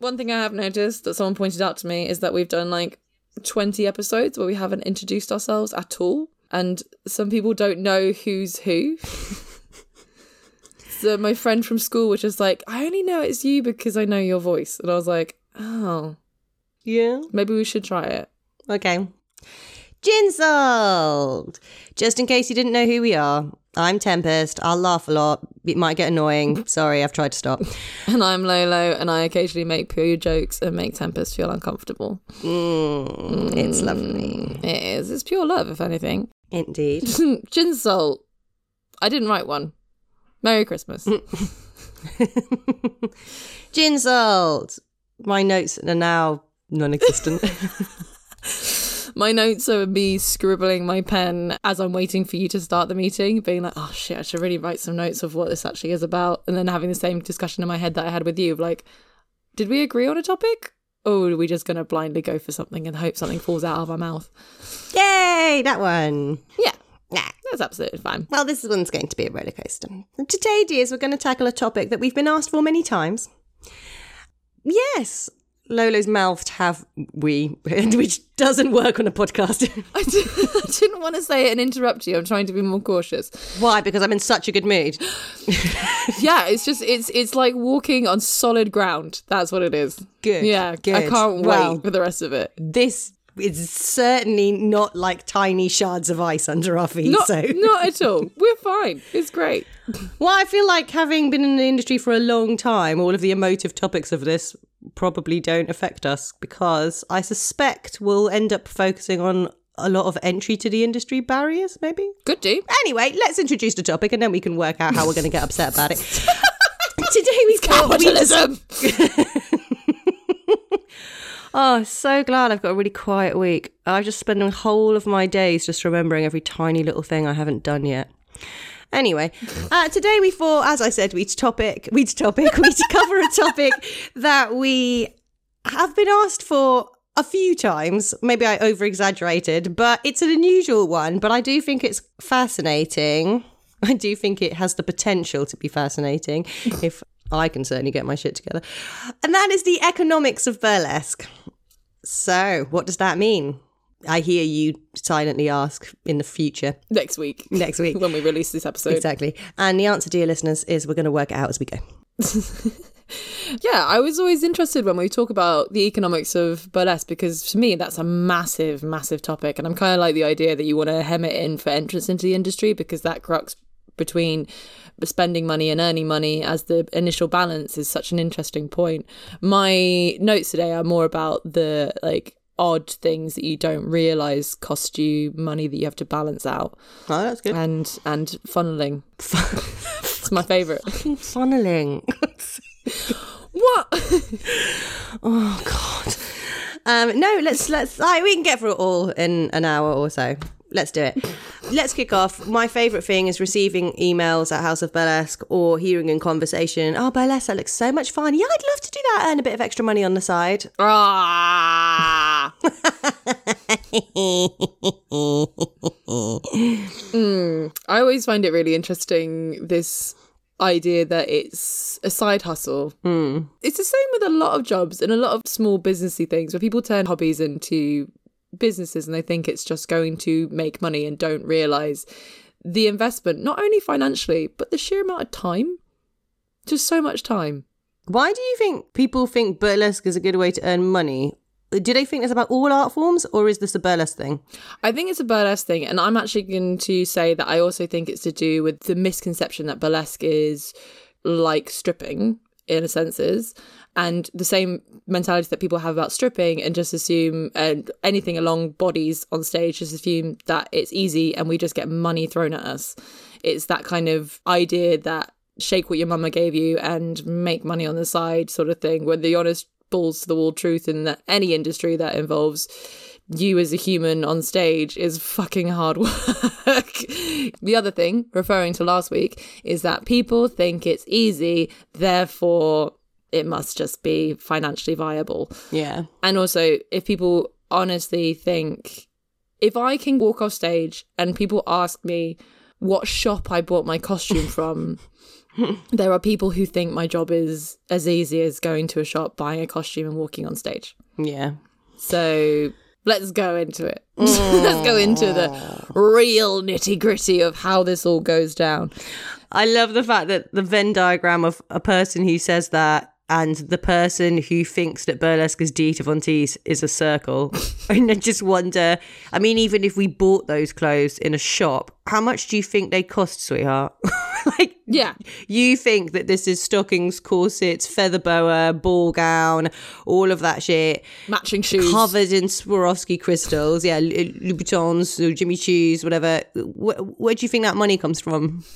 One thing I have noticed that someone pointed out to me is that we've done like 20 episodes where we haven't introduced ourselves at all. And some people don't know who's who. so my friend from school was just like, I only know it's you because I know your voice. And I was like, oh, Yeah. maybe we should try it. Okay. Ginsald! Just in case you didn't know who we are, I'm Tempest. I'll laugh a lot. It might get annoying. Sorry, I've tried to stop. And I'm Lolo, and I occasionally make pure jokes and make Tempest feel uncomfortable. Mm, it's lovely. It is. It's pure love, if anything. Indeed. Gin salt. I didn't write one. Merry Christmas. Gin salt. My notes are now non existent. My notes are me scribbling my pen as I'm waiting for you to start the meeting, being like, oh shit, I should really write some notes of what this actually is about. And then having the same discussion in my head that I had with you of like, did we agree on a topic? Or are we just going to blindly go for something and hope something falls out of our mouth? Yay! That one. Yeah, Nah. that's absolutely fine. Well, this one's going to be a roller coaster. Today, dears, we're going to tackle a topic that we've been asked for many times. Yes, Lolo's mouthed have we, which doesn't work on a podcast. I didn't, I didn't want to say it and interrupt you. I'm trying to be more cautious. Why? Because I'm in such a good mood. Yeah, it's just it's it's like walking on solid ground. That's what it is. Good, Yeah, good. I can't Well- wait for the rest of it. This is certainly not like tiny shards of ice under our feet. Not, so, not at all. We're fine. It's great. well, I feel like having been in the industry for a long time, all of the emotive topics of this probably don't affect us because I suspect we'll end up focusing on a lot of entry to the industry barriers, maybe. Good do. Anyway, let's introduce the topic and then we can work out how we're going to get upset about it. Today we thought we just Capitalism. Oh, so glad I've got a really quiet week. I've just spent the whole of my days just remembering every tiny little thing I haven't done yet. Anyway, uh, today we thought, as I said, we'd topic, we'd topic, we'd cover a topic that we have been asked for a few times. Maybe I over exaggerated, but it's an unusual one. But I do think it's fascinating. I do think it has the potential to be fascinating if I can certainly get my shit together. And that is the economics of burlesque. So, what does that mean? I hear you silently ask in the future, Next week. next week. When we release this episode. Exactly. And the answer, dear listeners, is we're going to work it out as we go. Yeah, I was always interested when we talk about the economics of burlesque because to me that's a massive, massive topic. And I'm kind of like the idea that you want to hem it in for entrance into the industry because that crux between spending money and earning money as the initial balance is such an interesting point. My notes today are more about the like odd things that you don't realize cost you money that you have to balance out Oh, that's good. and and funneling. it's my favorite. Funneling. What? oh, God. Um, no, let's, let's, like, we can get through it all in an hour or so. Let's do it. Let's kick off. My favourite thing is receiving emails at House of Burlesque or hearing in conversation, oh, Burlesque, that looks so much fun. Yeah, I'd love to do that, earn a bit of extra money on the side. Ah. Mm, I always find it really interesting this idea that it's a side hustle. It's the same with a lot of jobs and a lot of small businessy things where people turn hobbies into businesses and they think it's just going to make money and don't realize the investment, not only financially, but the sheer amount of time. Just so much time. Why do you think people think burlesque is a good way to earn money? Do they think this about all art forms or is this a burlesque thing? I think it's a burlesque thing, and I'm actually going to say that I also think it's to do with the misconception that burlesque is like stripping in a senses, and the same mentality that people have about stripping, and just assume and anything along bodies on stage, just assume that it's easy and we just get money thrown at us. It's that kind of idea that shake what your mama gave you and make money on the side sort of thing, where the honest balls to the wall truth in that any industry that involves you as a human on stage is fucking hard work. the other thing, referring to last week, is that people think it's easy, therefore it must just be financially viable. Yeah. And also, if people honestly think, if I can walk off stage and people ask me what shop I bought my costume from, there are people who think my job is as easy as going to a shop, buying a costume, and walking on stage. Yeah. So let's go into it. let's go into the real nitty gritty of how this all goes down. I love the fact that the Venn diagram of a person who says that and the person who thinks that burlesque is Dita Von Teese is a circle. and I just wonder, I mean, even if we bought those clothes in a shop, how much do you think they cost, sweetheart? like, Yeah. you think that this is stockings, corsets, feather boa, ball gown, all of that shit, Matching shoes. covered in Swarovski crystals, yeah, Louboutins, or Jimmy Choos, whatever. Where, where do you think that money comes from?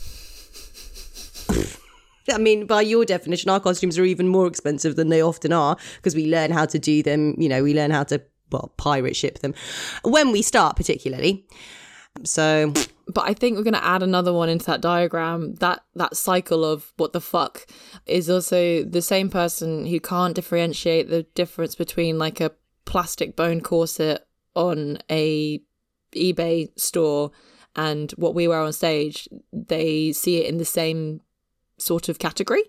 I mean, by your definition, our costumes are even more expensive than they often are because we learn how to do them. You know, we learn how to well pirate ship them when we start, particularly. So but I think we're going to add another one into that diagram. That that cycle of what the fuck is also the same person who can't differentiate the difference between like a plastic bone corset on a eBay store and what we wear on stage. They see it in the same sort of category,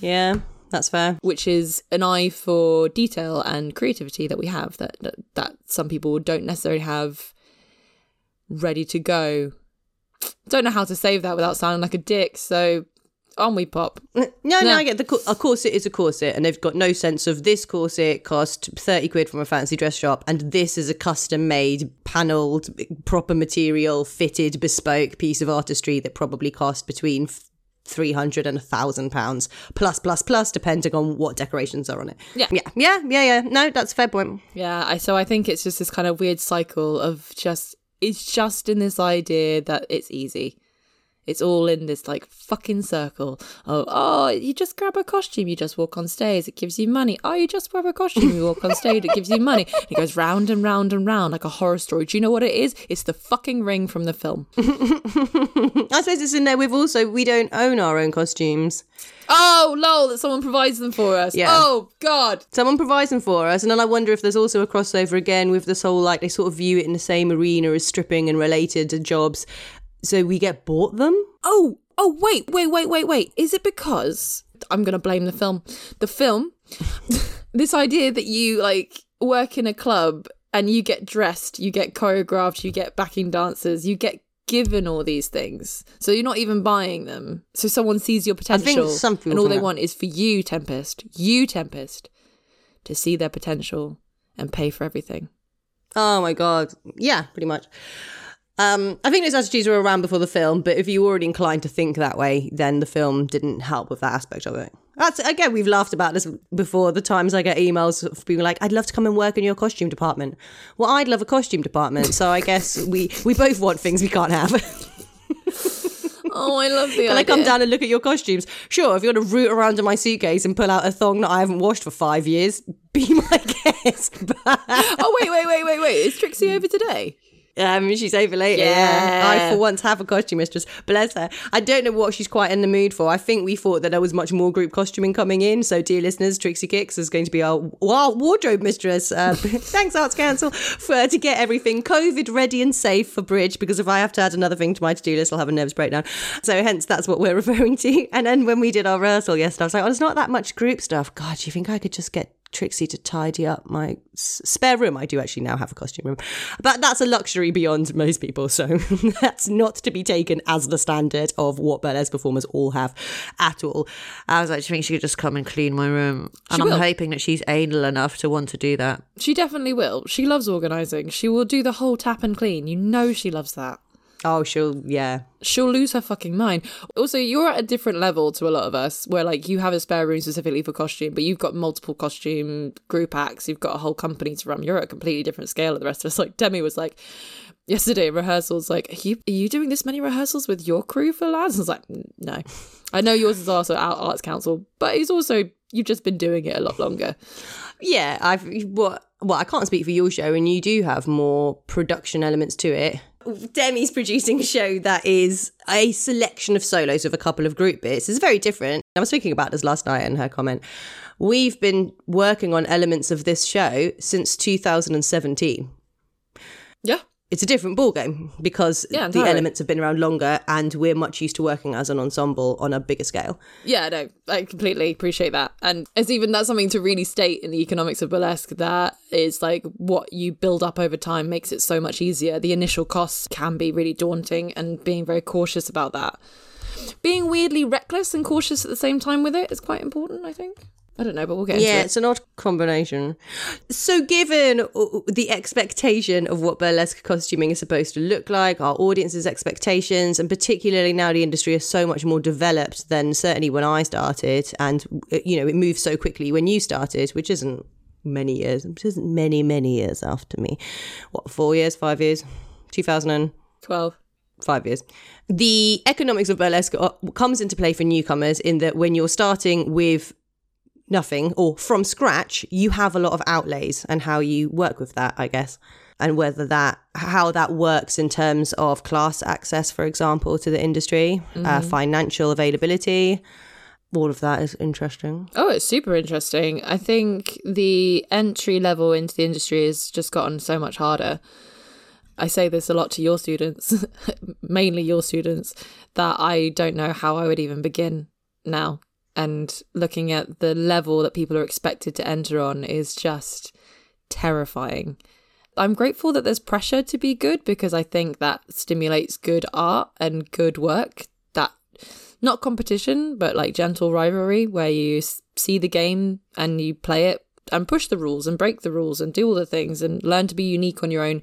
yeah, that's fair. which is an eye for detail and creativity that we have that that, that some people don't necessarily have ready to go. Don't know how to save that without sounding like a dick. So on we pop. No, no, Yeah. I get the co- a corset is a corset, and they've got no sense of this corset cost thirty quid from a fancy dress shop, and this is a custom made, panelled, proper material, fitted, bespoke piece of artistry that probably cost between three hundred and a thousand pounds plus plus plus, depending on what decorations are on it. Yeah. yeah, yeah, yeah, yeah. No, that's a fair point. Yeah, I so I think it's just this kind of weird cycle of just it's just in this idea that it's easy. It's all in this like fucking circle. Oh, oh, you just grab a costume, you just walk on stage, it gives you money. Oh, you just grab a costume, you walk on stage, it gives you money. It goes round and round and round like a horror story. Do you know what it is? It's the fucking ring from the film. I suppose it's in there. We've also we don't own our own costumes. Oh, lol, that someone provides them for us. Yeah. Oh, God. Someone provides them for us, and then I wonder if there's also a crossover again with this whole like they sort of view it in the same arena as stripping and related jobs, so we get bought them. Oh, oh, wait, wait, wait, wait, wait. Is it because I'm going to blame the film? The film, this idea that you like work in a club and you get dressed, you get choreographed, you get backing dancers, you get given all these things. So you're not even buying them. So someone sees your potential some people and all they that. want is for you, Tempest, you, Tempest, to see their potential and pay for everything. Oh my god, yeah, pretty much. Um, I think those attitudes were around before the film, but if you were already inclined to think that way, then the film didn't help with that aspect of it. That's again, we've laughed about this before. The times I get emails of people like, "I'd love to come and work in your costume department." Well, I'd love a costume department, so I guess we we both want things we can't have. Oh, I love the Can I come down and look at your costumes? Sure, if you want to root around in my suitcase and pull out a thong that I haven't washed for five years, be my guest. Oh, wait, wait, wait, wait, wait. Is Trixie over today? Um, she's over later. Yeah. I, for once, have a costume mistress. Bless her. I don't know what she's quite in the mood for. I think we thought that there was much more group costuming coming in. So, dear listeners, Trixie Kicks is going to be our wa- wardrobe mistress. Uh, thanks, Arts Council, for to get everything COVID ready and safe for Bridge. Because if I have to add another thing to my to do list, I'll have a nervous breakdown. So, hence, that's what we're referring to. And then when we did our rehearsal yesterday, I was like, oh, there's not that much group stuff. God, do you think I could just get Trixie to tidy up my spare room. I do actually now have a costume room, but that's a luxury beyond most people. So that's not to be taken as the standard of what burlesque performers all have at all. I was like, do you think she could just come and clean my room? And I'm will. hoping that she's anal enough to want to do that. She definitely will. She loves organising. She will do the whole tap and clean. You know she loves that. Oh, she'll, yeah. She'll lose her fucking mind. Also, you're at a different level to a lot of us, where like you have a spare room specifically for costume, but you've got multiple costume group acts. You've got a whole company to run. You're at a completely different scale of the rest of us. Like Demi was like yesterday in rehearsals, like, are you are you doing this many rehearsals with your crew for lads? I was like, "Mm, no. I know yours is also out Arts Council, but it's also you've just been doing it a lot longer. Yeah, I've what well, I can't speak for your show, and you do have more production elements to it. Demi's producing a show that is a selection of solos of a couple of group bits. It's very different. I was speaking about this last night in her comment. We've been working on elements of this show since 2017. Yeah. It's a different ballgame because Yeah, the elements have been around longer and we're much used to working as an ensemble on a bigger scale. Yeah, no, I completely appreciate that. And it's even that's something to really state in the economics of burlesque that is like what you build up over time makes it so much easier. The initial costs can be really daunting and being very cautious about that. Being weirdly reckless and cautious at the same time with it is quite important, I think. I don't know, but we'll get Yeah, into it. it's an odd combination. So, given uh, the expectation of what burlesque costuming is supposed to look like, our audience's expectations, and particularly now the industry is so much more developed than certainly when I started, and uh, you know it moves so quickly when you started, which isn't many years, which isn't many many years after me. What four years, five years, two thousand and 12. five years. The economics of burlesque uh, comes into play for newcomers in that when you're starting with nothing or from scratch, you have a lot of outlays and how you work with that, I guess. And whether that, how that works in terms of class access, for example, to the industry, uh, financial availability, all of that is interesting. Oh, it's super interesting. I think the entry level into the industry has just gotten so much harder. I say this a lot to your students, mainly your students, that I don't know how I would even begin now. And looking at the level that people are expected to enter on is just terrifying. I'm grateful that there's pressure to be good because I think that stimulates good art and good work. That not competition, but like gentle rivalry where you see the game and you play it and push the rules and break the rules and do all the things and learn to be unique on your own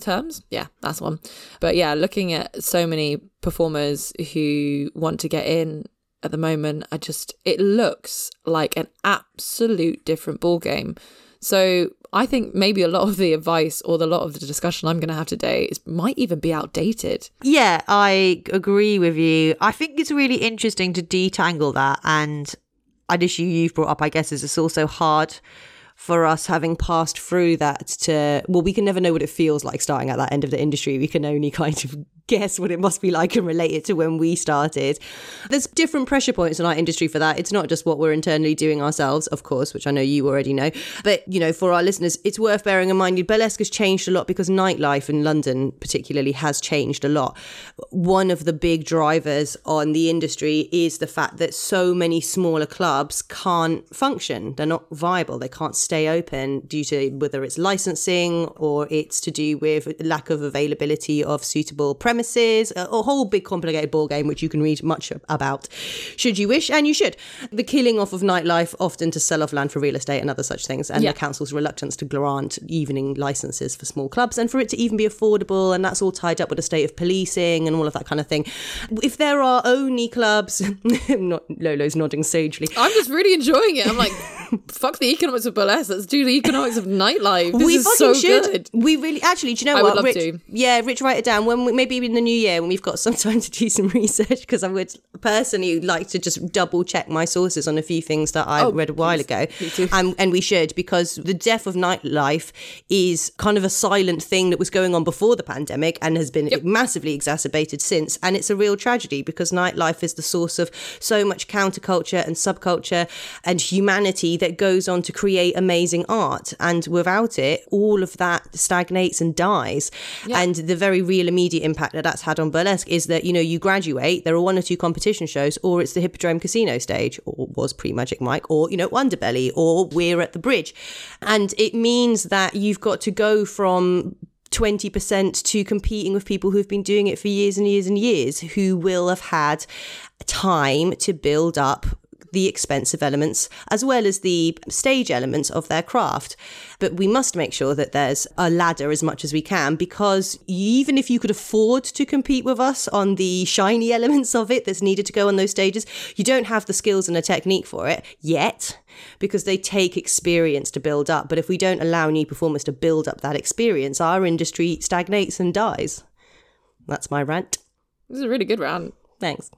terms. Yeah, that's one. But yeah, looking at so many performers who want to get in at the moment, I just it looks like an absolute different ball game. So I think maybe a lot of the advice or the lot of the discussion I'm going to have today is might even be outdated. Yeah, I agree with you. I think it's really interesting to detangle that. And an issue you've brought up, I guess, is it's also hard for us having passed through that to well we can never know what it feels like starting at that end of the industry. We can only kind of guess what it must be like and relate it to when we started. There's different pressure points in our industry for that. It's not just what we're internally doing ourselves of course which i know you already know. But you know for our listeners it's worth bearing in mind burlesque has changed a lot because nightlife in london particularly has changed a lot. One of the big drivers on the industry is the fact that so many smaller clubs can't function. They're not viable. They can't stay open due to whether it's licensing or it's to do with lack of availability of suitable premises, a, a whole big complicated ball game which you can read much about should you wish, and you should. The killing off of nightlife, often to sell off land for real estate and other such things, and Yeah. the council's reluctance to grant evening licenses for small clubs and for it to even be affordable, and that's all tied up with the state of policing and all of that kind of thing. If there are only clubs, not Lolo's nodding sagely. I'm just really enjoying it. I'm like, fuck the economics of burlesque. Let's do the economics of nightlife. This we fucking so should. good. We really, actually, do you know I what? Rich, to. Yeah, Rich, write it down. When we, maybe in the new year when we've got some time to do some research, because I would personally like to just double check my sources on a few things that I Oh, read a while ago. Me too. And, and we should because the death of nightlife is kind of a silent thing that was going on before the pandemic and has been massively exacerbated since. And it's a real tragedy because nightlife is the source of so much counterculture and subculture and humanity that goes on to create amazing art. And without it, all of that stagnates and dies. And the very real immediate impact that that's had on burlesque is that, you know, you graduate, there are one or two competition shows, or it's the Hippodrome Casino stage, or was pre Magic Mike, or, you know, Underbelly, or We're at the Bridge. And it means that you've got to go from 20% to competing with people who've been doing it for years and years and years, who will have had time to build up the expensive elements as well as the stage elements of their craft. But we must make sure that there's a ladder as much as we can because even if you could afford to compete with us on the shiny elements of it that's needed to go on those stages, you don't have the skills and the technique for it yet because they take experience to build up. But if we don't allow new performers to build up that experience, our industry stagnates and dies. That's my rant. This is a really good rant. Thanks.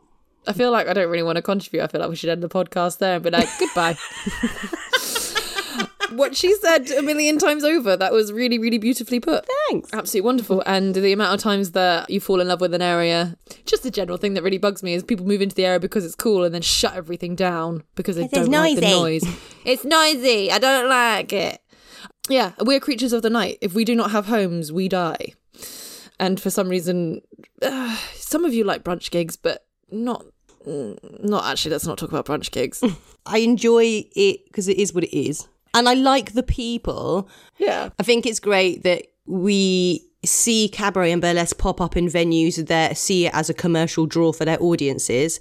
I feel like I don't really want to contribute. I feel like we should end the podcast there and be like, goodbye. what she said a million times over, that was really, really beautifully put. Thanks. Absolutely wonderful. And the amount of times that you fall in love with an area, just the general thing that really bugs me is people move into the area because it's cool and then shut everything down because they don't like the noise. It's noisy. I don't like it. Yeah, we're creatures of the night. If we do not have homes, we die. and for some reason, uh, some of you like brunch gigs, but not. Mm, Not actually. Let's not talk about brunch gigs. I enjoy it because it is what it is. And I like the people. yeah, I think it's great that we see cabaret and burlesque pop up in venues that see it as a commercial draw for their audiences.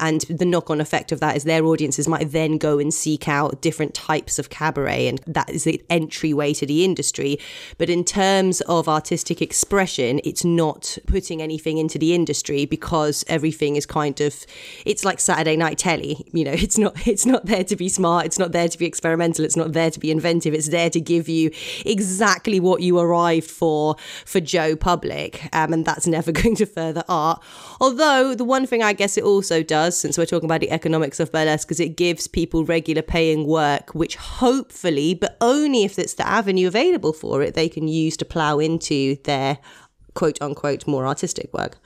And the knock on effect of that is their audiences might then go and seek out different types of cabaret, and that is the entryway to the industry. But in terms of artistic expression, it's not putting anything into the industry because everything is kind of it's like Saturday night telly. You know, it's not it's not there to be smart, it's not there to be experimental, it's not there to be inventive, it's there to give you exactly what you arrived for for Joe Public. Um, and that's never going to further art. Although the one thing I guess it also does, since we're talking about the economics of burlesque, is it gives people regular paying work, which hopefully, but only if it's the avenue available for it, they can use to plough into their quote unquote more artistic work.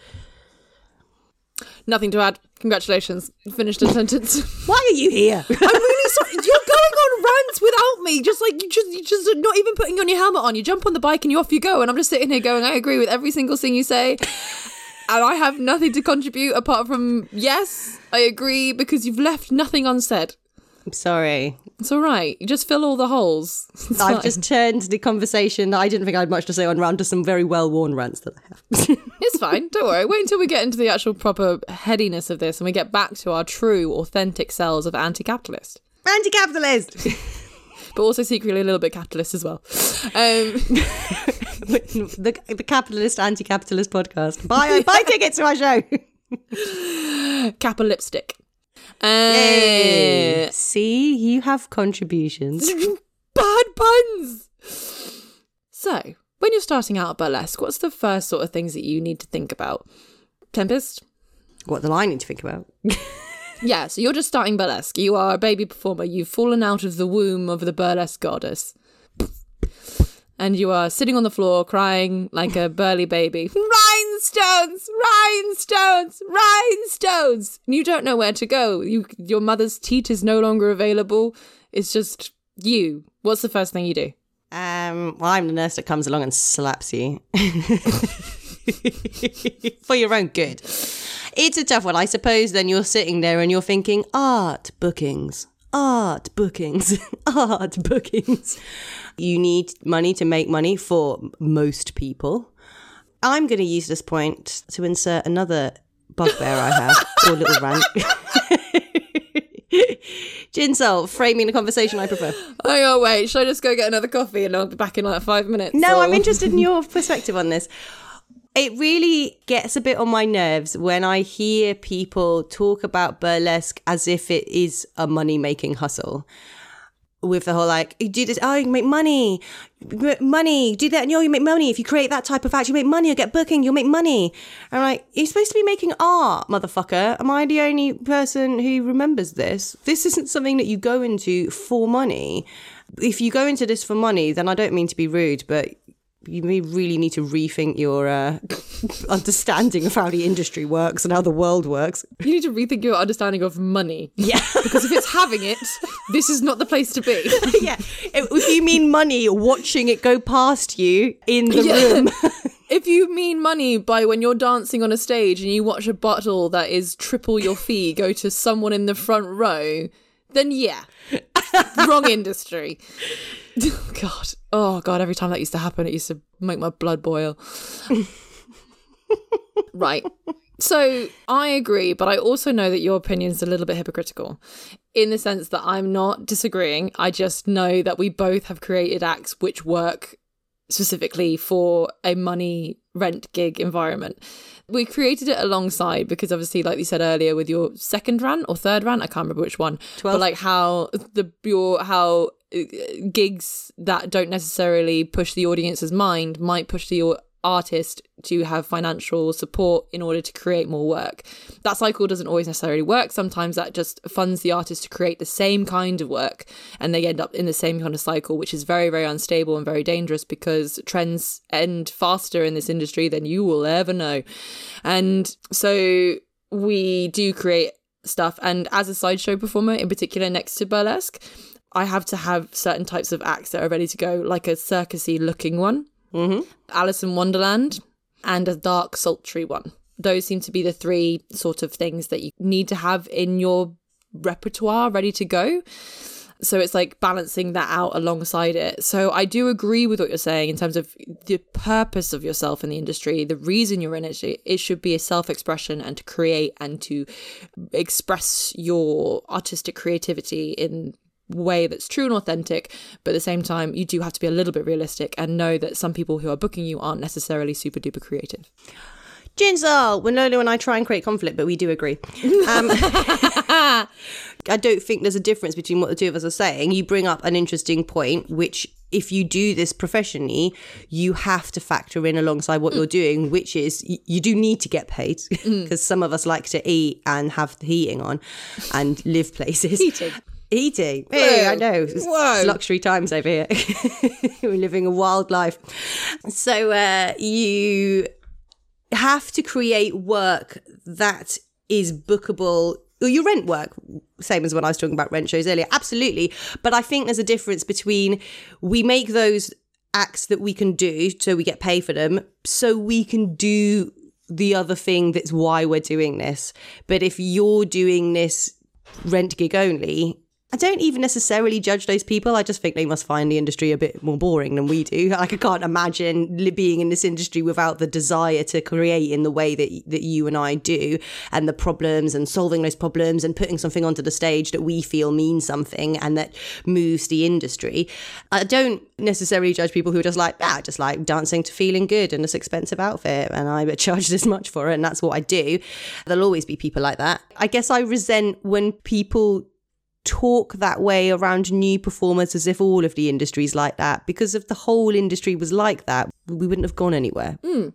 nothing to add. Congratulations, finished a sentence. Why are you here? I'm really sorry. You're going on rants without me. Just like you just you just not even putting on your helmet on. You jump on the bike and you off you go. And I'm just sitting here going, I agree with every single thing you say. And I have nothing to contribute apart from yes, I agree because you've left nothing unsaid. I'm sorry. It's all right. You just fill all the holes. It's I've fine. just turned the conversation that I didn't think I had much to say on round to some very well worn rants that I have. It's fine. Don't worry. Wait until we get into the actual proper headiness of this and we get back to our true, authentic selves of anti-capitalist, Anti capitalist! but also secretly a little bit capitalist as well. Um, the, the capitalist anti capitalist podcast. Buy, buy tickets to our show. Kappa lipstick. Uh, See, you have contributions. bad puns. So, when you're starting out at burlesque, what's the first sort of things that you need to think about? Tempest? what do I need to think about? Yeah, so you're just starting burlesque. You are a baby performer. You've fallen out of the womb of the burlesque goddess. And you are sitting on the floor crying like a burly baby. Rhinestones! Rhinestones! Rhinestones! And you don't know where to go. You, your mother's teat is no longer available. It's just you. What's the first thing you do? Um, well, I'm the nurse that comes along and slaps you. For your own good. It's a tough one. I suppose then you're sitting there and you're thinking, art bookings, art bookings, art bookings. You need money to make money for most people. I'm going to use this point to insert another bugbear I have, or little rant. Ginsel, framing the conversation I prefer. Hang on, wait. Should I just go get another coffee and I'll be back in like five minutes? No, or- I'm interested in your perspective on this. It really gets a bit on my nerves when I hear people talk about burlesque as if it is a money making hustle. With the whole like, you do this, oh, you make money, money, do that, and you, you make money. If you create that type of act, you make money, you'll get booking, you'll make money. And I'm like, you're supposed to be making art, motherfucker. Am I the only person who remembers this? This isn't something that you go into for money. If you go into this for money, then I don't mean to be rude, but you may really need to rethink your uh, understanding of how the industry works and how the world works. You need to rethink your understanding of money. Yeah. Because if it's having it, this is not the place to be. yeah. If you mean money, watching it go past you in the Yeah. room. If you mean money by when you're dancing on a stage and you watch a bottle that is triple your fee go to someone in the front row, then yeah. Wrong industry. God. Oh God, every time that used to happen, it used to make my blood boil. right. So I agree, but I also know that your opinion is a little bit hypocritical in the sense that I'm not disagreeing. I just know that we both have created acts which work specifically for a money rent gig environment. We created it alongside because obviously, like you said earlier, with your second rant or third rant, I can't remember which one, Twelve. but like how the your how gigs that don't necessarily push the audience's mind might push the artist to have financial support in order to create more work. That cycle doesn't always necessarily work. Sometimes that just funds the artist to create the same kind of work and they end up in the same kind of cycle, which is very, very unstable and very dangerous because trends end faster in this industry than you will ever know. And so we do create stuff. And as a sideshow performer, in particular next to burlesque, I have to have certain types of acts that are ready to go, like a circusy looking one. Mhm. Alice in Wonderland. and a dark, sultry one. Those seem to be the three sort of things that you need to have in your repertoire ready to go. So it's like balancing that out alongside it. So I do agree with what you're saying in terms of the purpose of yourself in the industry, the reason you're in it. It should be a self expression and to create and to express your artistic creativity in way that's true and authentic but at the same time you do have to be a little bit realistic and know that some people who are booking you aren't necessarily super duper creative Jinsal, Winolo and I try and create conflict, but we do agree. Um, I don't think there's a difference between what the two of us are saying. You bring up an interesting point, which if you do this professionally, you have to factor in alongside what you're doing, which is y- you do need to get paid because some of us like to eat and have the heating on and live places. Eating. Eating. Hey, I know. It's, Whoa. luxury times over here. We're living a wild life. So uh, you have to create work that is bookable. Or your rent work, same as when I was talking about rent shows earlier. Absolutely. But I think there's a difference between we make those acts that we can do so we get paid for them so we can do the other thing that's why we're doing this. But if you're doing this rent gig only, I don't even necessarily judge those people. I just think they must find the industry a bit more boring than we do. Like I can't imagine being in this industry without the desire to create in the way that that you and I do, and the problems and solving those problems and putting something onto the stage that we feel means something and that moves the industry. I don't necessarily judge people who are just like, ah, just like dancing to feeling good in this expensive outfit, and I charge this much for it, and that's what I do. There'll always be people like that. I guess I resent when people talk that way around new performers as if all of the industry's like that because if the whole industry was like that we wouldn't have gone anywhere hmm.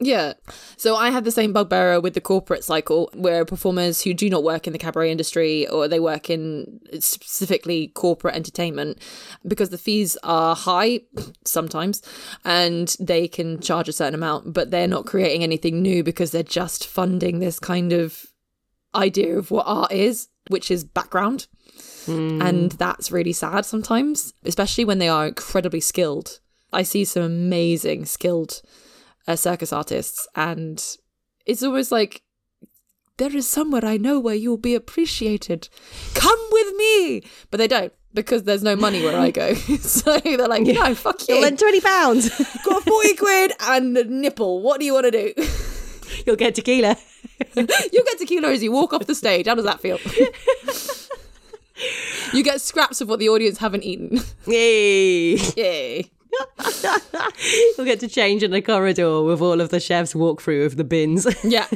Yeah. So I have the same bugbear with the corporate cycle where performers who do not work in the cabaret industry or they work in specifically corporate entertainment because the fees are high sometimes and they can charge a certain amount, but they're not creating anything new because they're just funding this kind of idea of what art is, which is background. And that's really sad sometimes, especially when they are incredibly skilled. I see some amazing skilled uh, circus artists, and it's almost like there is somewhere I know where you'll be appreciated. Come with me, but they don't because there's no money where I go. so they're like, no, fuck you. you'll lend 20 pounds Got forty quid and a nipple. What do you want to do? you'll get tequila You'll get tequila as you walk off the stage. How does that feel? You get scraps of what the audience haven't eaten. yay Yay. you'll get to change in the corridor with all of the chefs walk through of the bins Yeah.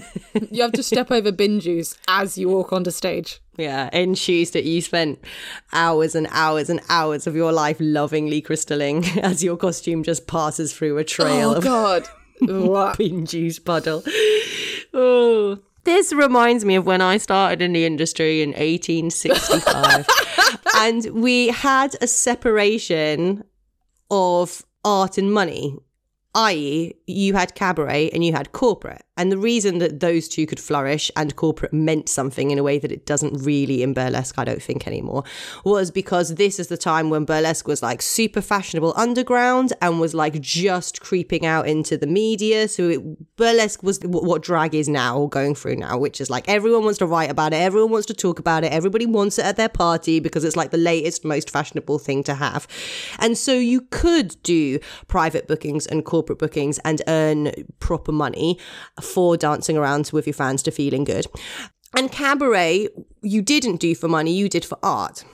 You have to step over bin juice as you walk onto stage. yeah in shoes that you spent hours and hours and hours of your life lovingly crystalling as your costume just passes through a trail Oh, of God. Bean juice puddle. Oh. This reminds me of when I started in the industry in 1865. and we had a separation of art and money, i.e., you had cabaret and you had corporate. And the reason that those two could flourish and corporate meant something in a way that it doesn't really in burlesque, I don't think anymore, was because this is the time when burlesque was like super fashionable underground and was like just creeping out into the media. So it, burlesque was what, what drag is now, going through now, which is like everyone wants to write about it, everyone wants to talk about it, everybody wants it at their party because it's like the latest, most fashionable thing to have. And so you could do private bookings and corporate bookings and earn proper money for dancing around with your fans to feeling good. And cabaret, you didn't do for money, you did for art.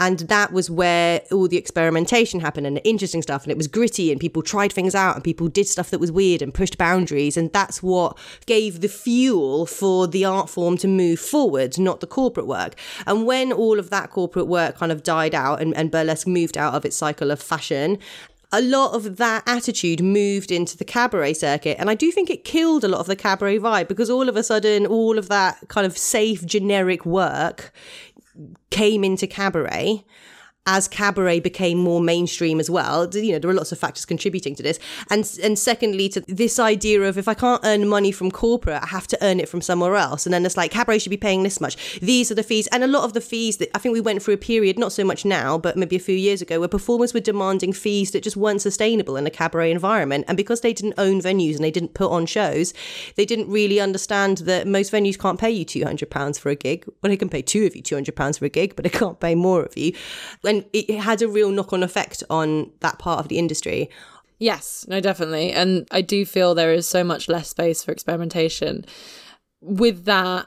And that was where all the experimentation happened and the interesting stuff. And it was gritty and people tried things out and people did stuff that was weird and pushed boundaries. And that's what gave the fuel for the art form to move forward, not the corporate work. And when all of that corporate work kind of died out and, and burlesque moved out of its cycle of fashion, a lot of that attitude moved into the cabaret circuit. And I do think it killed a lot of the cabaret vibe because all of a sudden, all of that kind of safe, generic work came into cabaret as cabaret became more mainstream as well, you know, there were lots of factors contributing to this. And and secondly, to this idea of if I can't earn money from corporate, I have to earn it from somewhere else. And then it's like cabaret should be paying this much. These are the fees, and a lot of the fees that I think we went through a period, not so much now, but maybe a few years ago, where performers were demanding fees that just weren't sustainable in a cabaret environment. And because they didn't own venues and they didn't put on shows, they didn't really understand that most venues can't pay you two hundred pounds for a gig. Well, they can pay two of you two hundred pounds for a gig, but they can't pay more of you. And it, it had a real knock on effect on that part of the industry. Yes, no, definitely. And I do feel there is so much less space for experimentation. With that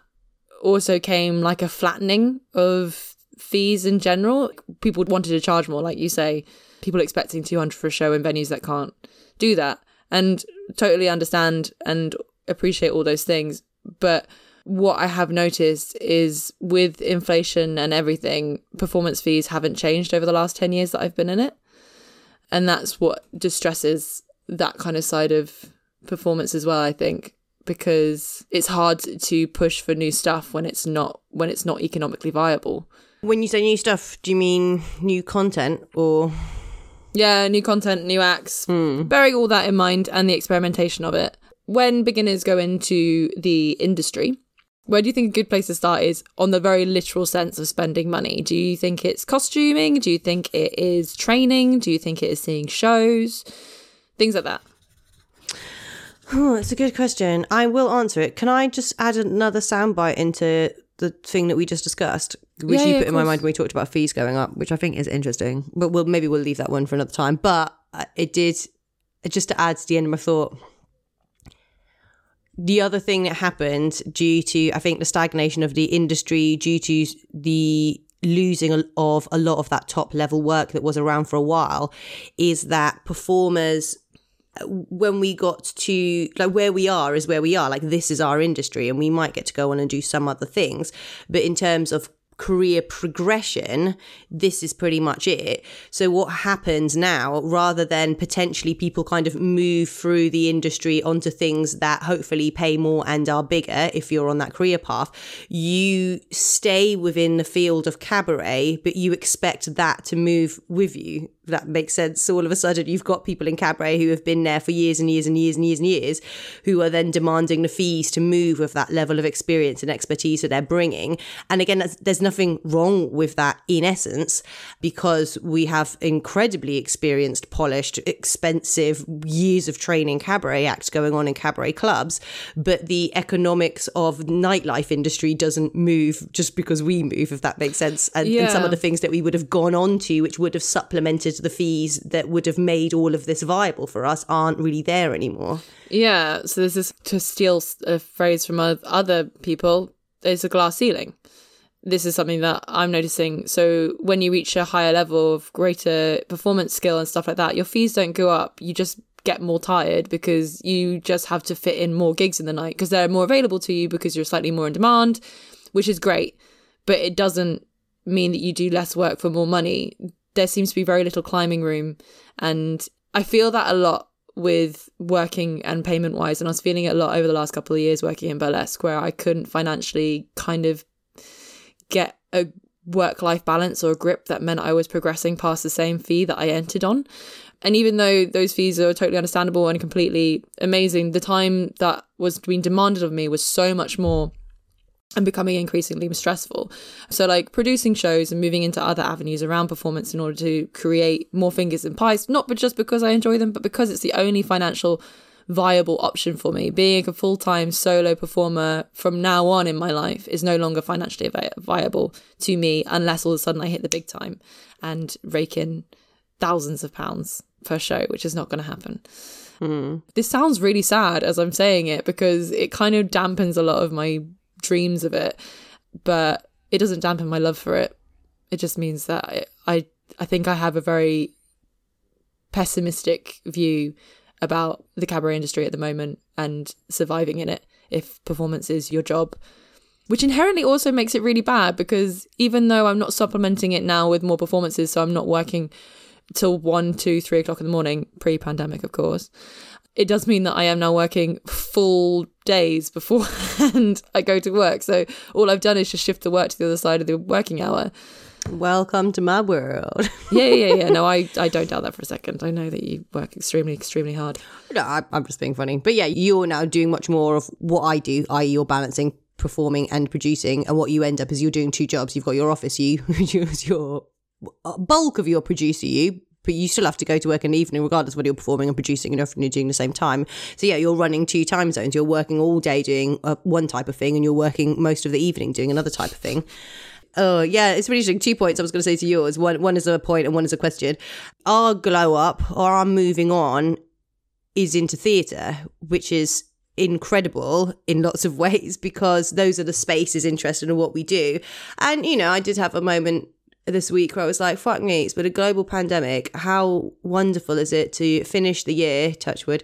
also came like a flattening of fees in general. People wanted to charge more, like you say, people expecting 200 for a show in venues that can't do that. And totally understand and appreciate all those things. But what I have noticed is with inflation and everything, performance fees haven't changed over the last 10 years that I've been in it. And that's what distresses that kind of side of performance as well, I think, because it's hard to push for new stuff when it's not when it's not economically viable. When you say new stuff, do you mean new content or Yeah, new content, new acts, hmm. bearing all that in mind and the experimentation of it. When beginners go into the industry, where do you think a good place to start is on the very literal sense of spending money? Do you think it's costuming? Do you think it is training? Do you think it is seeing shows? Things like that. Oh, that's a good question. I will answer it. Can I just add another soundbite into the thing that we just discussed, which Yeah, you yeah, put in my mind when we talked about fees going up, which I think is interesting. But we'll maybe we'll leave that one for another time. But uh, it did just to add to the end of my thought. The other thing that happened due to, I think, the stagnation of the industry, due to the losing of a lot of that top level work that was around for a while, is that performers when we got to like where we are is where we are. Like this is our industry and we might get to go on and do some other things. But in terms of career progression this is pretty much it. So what happens now rather than potentially people kind of move through the industry onto things that hopefully pay more and are bigger if you're on that career path you stay within the field of cabaret but you expect that to move with you that makes sense. So all of a sudden, you've got people in cabaret who have been there for years and years and years and years and years, who are then demanding the fees to move with that level of experience and expertise that they're bringing. And again, that's, there's nothing wrong with that in essence, because we have incredibly experienced, polished, expensive years of training cabaret acts going on in cabaret clubs. But the economics of nightlife industry doesn't move just because we move, if that makes sense. And, and some of the things that we would have gone on to, which would have supplemented the fees that would have made all of this viable for us, aren't really there anymore. Yeah, so this is to steal a phrase from other people. There's a glass ceiling. This is something that I'm noticing. So when you reach a higher level of greater performance skill and stuff like that, your fees don't go up. You just get more tired because you just have to fit in more gigs in the night because they're more available to you because you're slightly more in demand, which is great. But it doesn't mean that you do less work for more money. There seems to be very little climbing room. And I feel that a lot with working and payment wise. And I was feeling it a lot over the last couple of years working in burlesque, where I couldn't financially kind of get a work life balance or a grip that meant I was progressing past the same fee that I entered on. And even though those fees are totally understandable and completely amazing, the time that was being demanded of me was so much more and becoming increasingly stressful. So, like producing shows and moving into other avenues around performance in order to create more fingers and pies, not but just because I enjoy them, but because it's the only financial viable option for me. Being a full time solo performer from now on in my life is no longer financially vi- viable to me unless all of a sudden I hit the big time and rake in thousands of pounds per show, which is not going to happen. Hmm. This sounds really sad as I'm saying it because it kind of dampens a lot of my dreams of it, but it doesn't dampen my love for it. It just means that I I, I think I have a very pessimistic view about the cabaret industry at the moment and surviving in it if performance is your job. Which inherently also makes it really bad because even though I'm not supplementing it now with more performances, so I'm not working till one, two, three o'clock in the morning, pre pandemic, of course, it does mean that I am now working full days beforehand I go to work. So all I've done is just shift the work to the other side of the working hour. Welcome to my world. Yeah, yeah, yeah. No, I, I don't doubt that for a second. I know that you work extremely, extremely hard. no, I, I'm just being funny. But yeah, you're now doing much more of what I do, i.e., you're balancing performing and producing. And what you end up is you're doing two jobs. You've got your office you, your uh, bulk of your producer you, but you still have to go to work in the evening, regardless of whether you're performing and producing and everything you're doing the same time. So yeah, you're running two time zones. You're working all day doing uh, one type of thing, and you're working most of the evening doing another type of thing. Oh yeah, it's really interesting. Two points I was going to say to yours. One one is a point and one is a question. Our glow up or our moving on is into theatre, which is incredible in lots of ways because those are the spaces interested in what we do. And you know, I did have a moment this week where I was like, fuck me, it's been a global pandemic. How wonderful is it to finish the year, touchwood,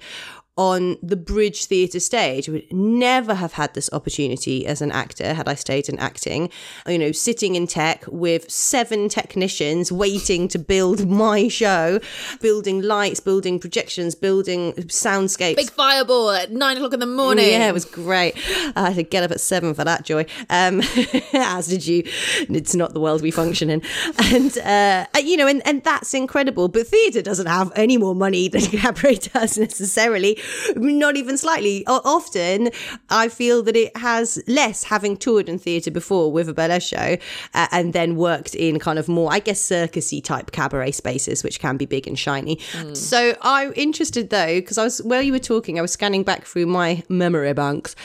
on the Bridge Theatre stage. I would never have had this opportunity as an actor had I stayed in acting. You know, sitting in tech with seven technicians waiting to build my show, building lights, building projections, building soundscapes. Big fireball at nine o'clock in the morning. Yeah, it was great. I had to get up at seven for that joy. Um, as did you. It's not the world we function in, and uh, you know, and, and that's incredible. But theatre doesn't have any more money than cabaret does necessarily, not even slightly. O- often, I feel that it has less, having toured in theatre before with a burlesque show, uh, and then worked in kind of more, I guess, circusy type cabaret spaces, which can be big and shiny. So I'm interested though, because I was while you were talking, I was scanning back through my memory banks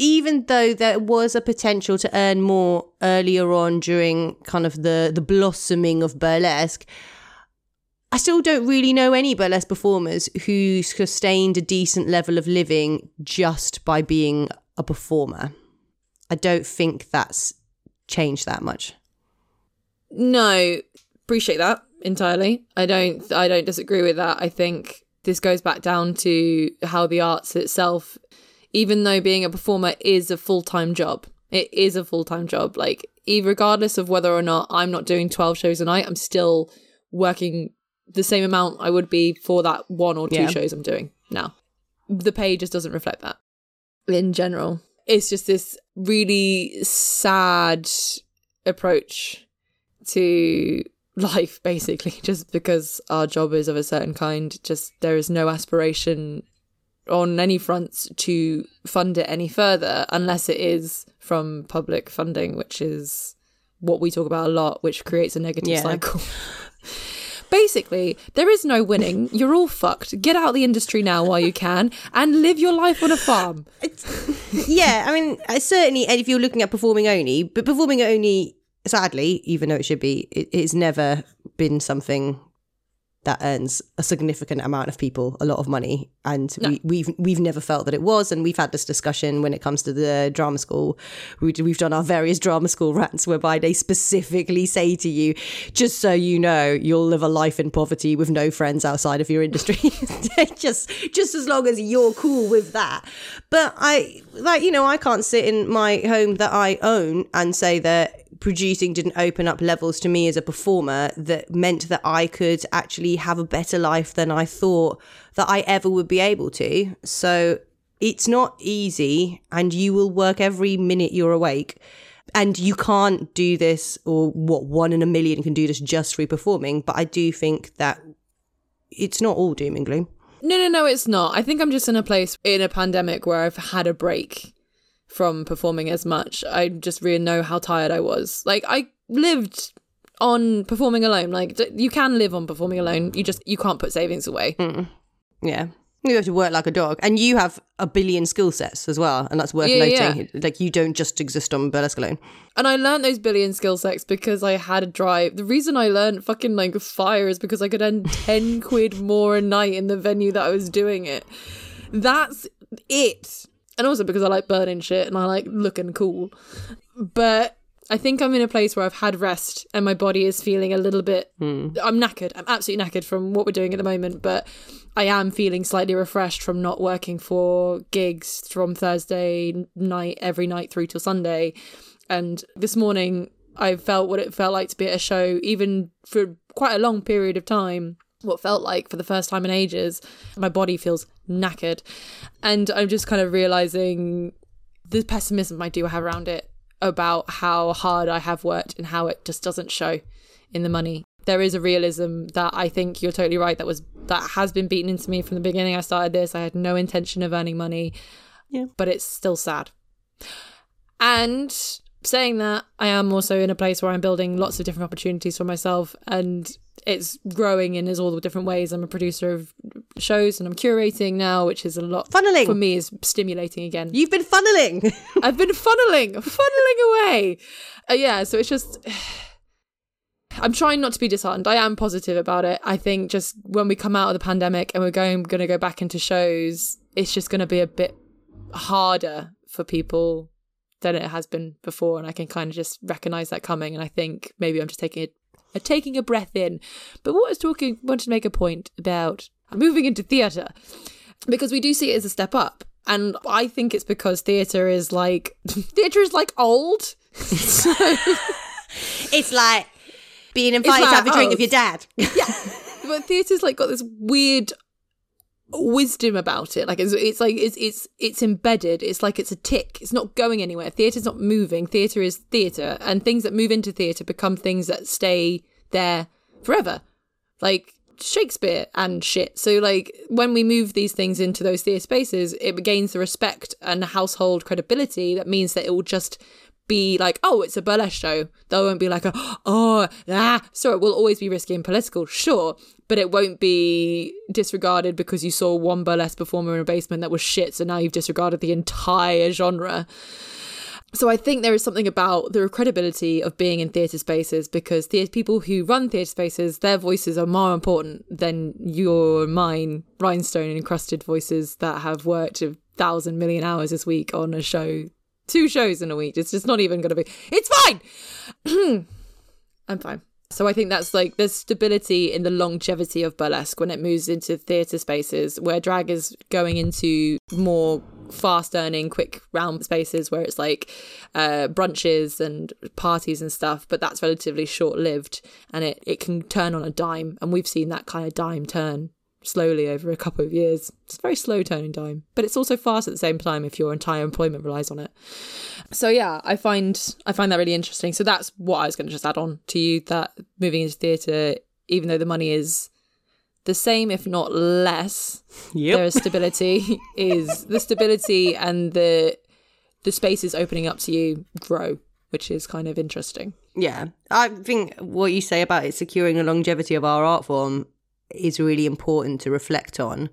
even though there was a potential to earn more earlier on during kind of the the blossoming of burlesque I still don't really know any burlesque performers who sustained a decent level of living just by being a performer. I don't think that's changed that much. No, appreciate that entirely. I don't I don't disagree with that. I think this goes back down to how the arts itself even though being a performer is a full-time job. It is a full-time job. Like regardless of whether or not I'm not doing 12 shows a night, I'm still working the same amount I would be for that one or two Yeah. shows I'm doing now. The pay just doesn't reflect that in general. It's just this really sad approach to life, basically, just because our job is of a certain kind. Just there is no aspiration on any fronts to fund it any further unless it is from public funding, which is what we talk about a lot, which creates a negative Yeah. cycle. Basically, there is no winning. You're all fucked. Get out the industry now while you can and live your life on a farm. yeah, I mean, certainly, if you're looking at performing only, but performing only, sadly, even though it should be, it, it's never been something that earns a significant amount of people a lot of money, and we, we've we've never felt that it was, and we've had this discussion when it comes to the drama school. We, we've done our various drama school rants whereby they specifically say to you, just so you know, you'll live a life in poverty with no friends outside of your industry. just just as long as you're cool with that. But I like you know I can't sit in my home that I own and say that producing didn't open up levels to me as a performer that meant that I could actually have a better life than I thought that I ever would be able to. So it's not easy and you will work every minute you're awake. And you can't do this, or what one in a million can do this just through performing. But I do think that it's not all doom and gloom. No, no, no, it's not. I think I'm just in a place in a pandemic where I've had a break from performing as much. I just really know how tired I was. Like I lived on performing alone. Like you can live on performing alone. You just you can't put savings away. Mm. Yeah. You have to work like a dog. And you have a billion skill sets as well. And that's worth Yeah, noting. Like, you don't just exist on burlesque alone. And I learned those billion skill sets because I had a drive. The reason I learned fucking like fire is because I could earn 10 quid more a night in the venue that I was doing it. That's it. And also because I like burning shit and I like looking cool. But I think I'm in a place where I've had rest and my body is feeling a little bit. Hmm. I'm knackered. I'm absolutely knackered from what we're doing at the moment, but I am feeling slightly refreshed from not working for gigs from Thursday night every night through till Sunday. And this morning, I felt what it felt like to be at a show, even for quite a long period of time. What felt like for the first time in ages, my body feels knackered. And I'm just kind of realizing the pessimism I do have around it about how hard I have worked and how it just doesn't show in the money. There is a realism that I think you're totally right that was that has been beaten into me from the beginning I started this. I had no intention of earning money. Yeah. But it's still sad. And saying that, I am also in a place where I'm building lots of different opportunities for myself and it's growing in all the different ways. I'm a producer of shows and I'm curating now, which is a lot Funneling. for me is stimulating again. You've been funneling. I've been funneling, funneling away. Uh, yeah, so it's just. I'm trying not to be disheartened. I am positive about it. I think just when we come out of the pandemic and we're going going to go back into shows, it's just going to be a bit harder for people than it has been before, and I can kind of just recognize that coming. And I think maybe I'm just taking a, a uh, taking a breath in. But what I was talking, wanted to make a point about moving into theatre because we do see it as a step up, and I think it's because theatre is like theatre is like old. so, it's like being invited like, to have a drink oh, with your dad. Yeah, but theatre's like got this weird wisdom about it. Like it's, it's like it's it's it's embedded. It's like it's a tick. It's not going anywhere. Theatre's not moving. Theatre is theatre and things that move into theatre become things that stay there forever. Like shakespeare and shit. So like when we move these things into those theatre spaces it gains the respect and household credibility. That means that it will just be like, oh, it's a burlesque show. There won't be like a, oh, ah. So it will always be risky and political, sure, but it won't be disregarded because you saw one burlesque performer in a basement that was shit. So now you've disregarded the entire genre. So I think there is something about the credibility of being in theatre spaces because the people who run theatre spaces, their voices are more important than your mine, rhinestone encrusted voices that have worked a thousand million hours this week on a show two shows in a week. It's just not even going to be. It's fine. I'm fine. So I think that's like there's stability in the longevity of burlesque when it moves into theatre spaces where drag is going into more fast earning, quick round spaces where it's like uh, brunches and parties and stuff, but that's relatively short lived and it, it can turn on a dime. And we've seen that kind of dime turn slowly over a couple of years. It's a very slow turning time, but it's also fast at the same time if your entire employment relies on it. So yeah, I find I find that really interesting. So that's what I was going to just add on to you that moving into theatre, even though the money is the same if not less, Yep. there is stability. is the stability and the the spaces opening up to you grow, which is kind of interesting. Yeah, I think what you say about it securing the longevity of our art form is really important to reflect on.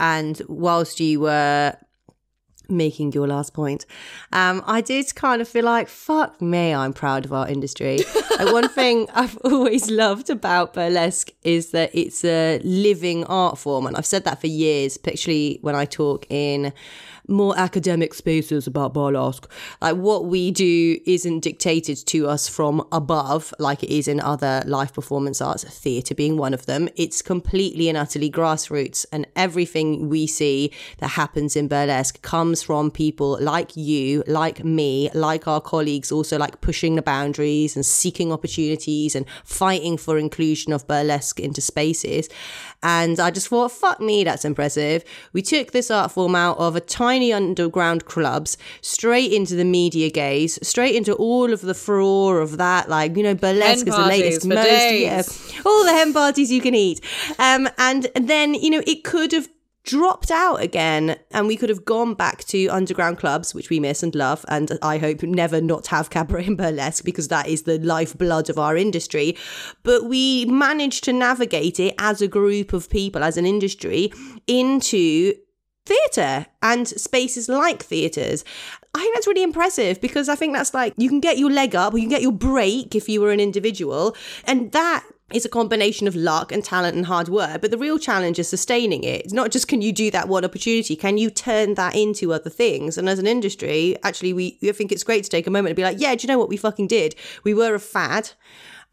And whilst you were making your last point, um, I did kind of feel like, fuck me, I'm proud of our industry. like one thing I've always loved about burlesque is that it's a living art form. And I've said that for years, particularly when I talk in more academic spaces about burlesque. Like what we do isn't dictated to us from above, like it is in other live performance arts, theatre being one of them. It's completely and utterly grassroots, and everything we see that happens in burlesque comes from people like you, like me, like our colleagues, also like pushing the boundaries and seeking opportunities and fighting for inclusion of burlesque into spaces. And I just thought, fuck me, that's impressive. We took this art form out of a tiny underground clubs straight into the media gaze, straight into all of the furore of that, like, you know, burlesque Hen is the latest, most, yeah, all the hen parties you can eat. Um, and then, you know, it could have dropped out again and we could have gone back to underground clubs which we miss and love and i hope never not have cabaret and burlesque because that is the lifeblood of our industry but we managed to navigate it as a group of people as an industry into theatre and spaces like theatres. I think that's really impressive because I think that's like you can get your leg up or you can get your break if you were an individual. And that is a combination of luck and talent and hard work. But the real challenge is sustaining it. It's not just can you do that one opportunity, can you turn that into other things? And as an industry, actually, we I think it's great to take a moment and be like, yeah, do you know what we fucking did? We were a fad.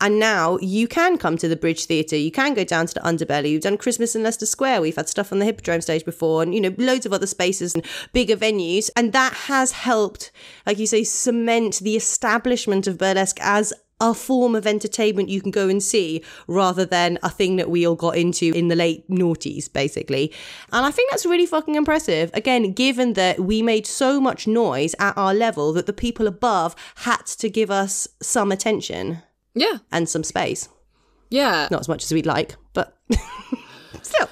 And now you can come to the Bridge Theatre. You can go down to the Underbelly. We've done Christmas in Leicester Square. We've had stuff on the Hippodrome stage before, and you know, loads of other spaces and bigger venues. And that has helped, like you say, cement the establishment of burlesque as a form of entertainment you can go and see rather than a thing that we all got into in the late noughties, basically. And I think that's really fucking impressive. Again, given that we made so much noise at our level that the people above had to give us some attention Yeah. and some space. Yeah. Not as much as we'd like, but still,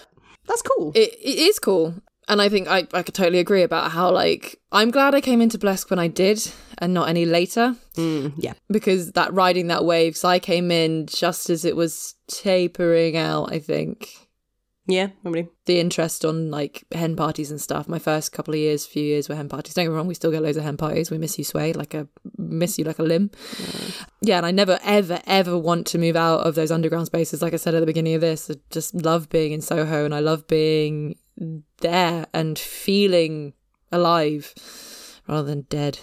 that's cool. It, it is cool. And I think I, I could totally agree about how, like, I'm glad I came into Blesk when I did and not any later mm, yeah. because that riding that wave, so I came in just as it was tapering out, I think. Yeah. The interest on like hen parties and stuff. My first couple of years, few years were hen parties. Don't get me wrong, we still get loads of hen parties. We miss you, Sway, like a miss you like a limb. Yeah, and I never, ever, ever want to move out of those underground spaces. Like I said at the beginning of this, I just love being in Soho and I love being there and feeling alive rather than dead.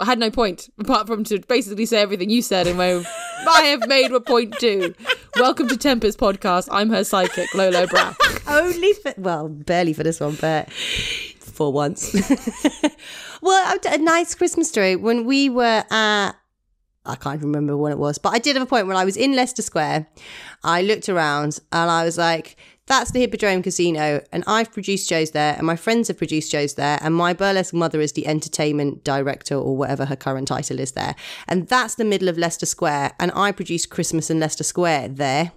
I had no point apart from to basically say everything you said, and where I have made a point too. Welcome to Tempest Podcast. I'm her psychic, Lolo Brow. Only for, well, barely for this one, but for once. well, a nice Christmas story. When we were at, I can't remember when it was, but I did have a point when I was in Leicester Square. I looked around and I was like, that's the Hippodrome Casino, and I've produced shows there, and my friends have produced shows there, and my burlesque mother is the entertainment director or whatever her current title is there. And that's the middle of Leicester Square, and I produced Christmas in Leicester Square there.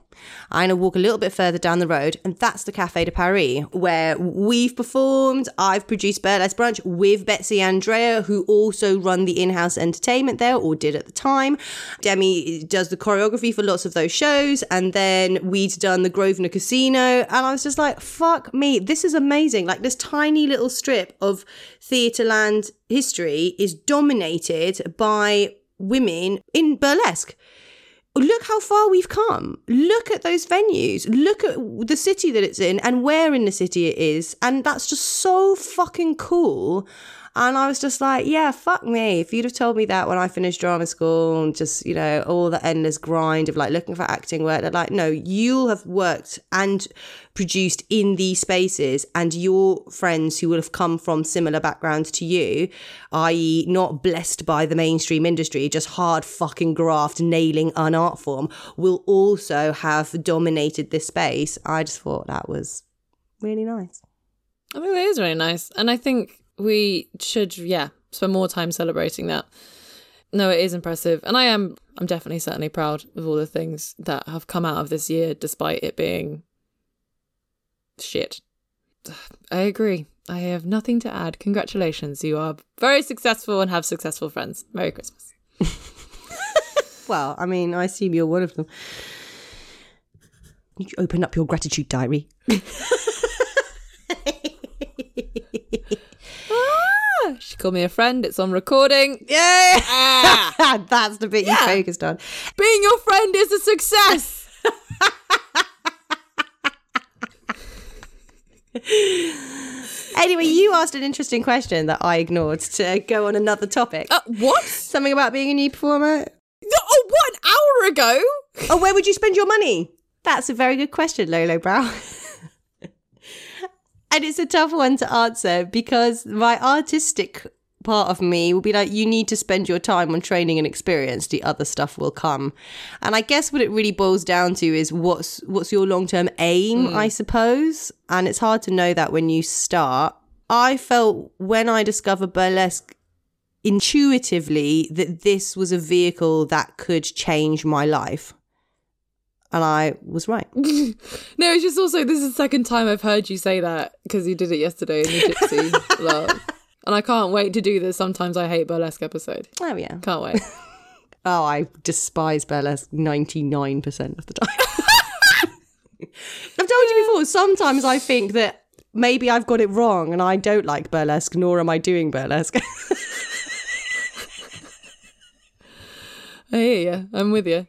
I'm gonna walk a little bit further down the road, and that's the Cafe de Paris, where we've performed. I've produced Burlesque Brunch with Betsy Andrea, who also run the in-house entertainment there, or did at the time. Demi does the choreography for lots of those shows, and then we'd done the Grosvenor Casino, and I was just like, "Fuck me, this is amazing!" Like this tiny little strip of Theatreland history is dominated by women in burlesque look how far we've come. Look at those venues. Look at the city that it's in and where in the city it is. And that's just so fucking cool. And I was just like, yeah, fuck me. If you'd have told me that when I finished drama school and just, you know, all the endless grind of like looking for acting work, they're like, no, you'll have worked and produced in these spaces and your friends who will have come from similar backgrounds to you, i.e., not blessed by the mainstream industry, just hard fucking graft, nailing an art form, will also have dominated this space. I just thought that was really nice. I think that is really nice. And I think we should, yeah, spend more time celebrating that. No, it is impressive. And I am, I'm definitely certainly proud of all the things that have come out of this year, despite it being shit. I agree. I have nothing to add. Congratulations. You are very successful and have successful friends. Merry Christmas. Well, I mean, I assume you're one of them. You open up your gratitude diary. Ah, she called me a friend. It's on recording. Yeah, Ah, that's the bit you focused on. being your friend is a success. Anyway, you asked an interesting question that I ignored to go on another topic. Uh, what? Something about being a new performer. Oh, what? An hour ago? Oh, where would you spend your money? That's a very good question, Lolo Brow. and it's a tough one to answer because my artistic part of me will be like, you need to spend your time on training and experience. The other stuff will come. And I guess what it really boils down to is what's what's your long term aim, mm. I suppose. And it's hard to know that when you start. I felt when I discovered burlesque intuitively that this was a vehicle that could change my life. And I was right. No, it's just also this is the second time I've heard you say that because you did it yesterday in the Gypsy Love. And I can't wait to do this. Sometimes I hate burlesque episode. Oh, yeah. Can't wait. Oh, I despise burlesque 99% of the time. I've told you before, sometimes I think that maybe I've got it wrong and I don't like burlesque, nor am I doing burlesque. I hear you. I'm with you.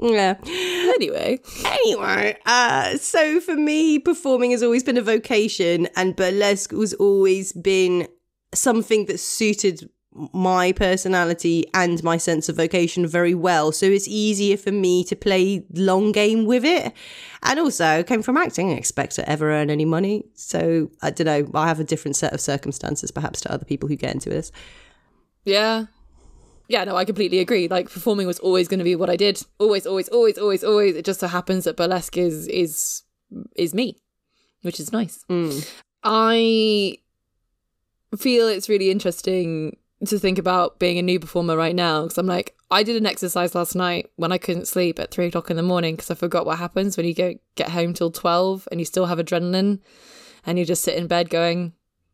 yeah. Anyway, Anyway, uh, so for me, performing has always been a vocation, and burlesque has always been something that suited my personality and my sense of vocation very well. So it's easier for me to play long game with it. And also, I came from acting, I expect to ever earn any money. So I don't know, I have a different set of circumstances perhaps to other people who get into this. yeah. Yeah, no, I completely agree. Like performing was always going to be what I did. Always, always, always, always, always. It just so happens that burlesque is is is me, which is nice. Mm. I feel it's really interesting to think about being a new performer right now because I'm like, I did an exercise last night when I couldn't sleep at three o'clock in the morning because I forgot what happens when you go get home till twelve and you still have adrenaline and you just sit in bed going,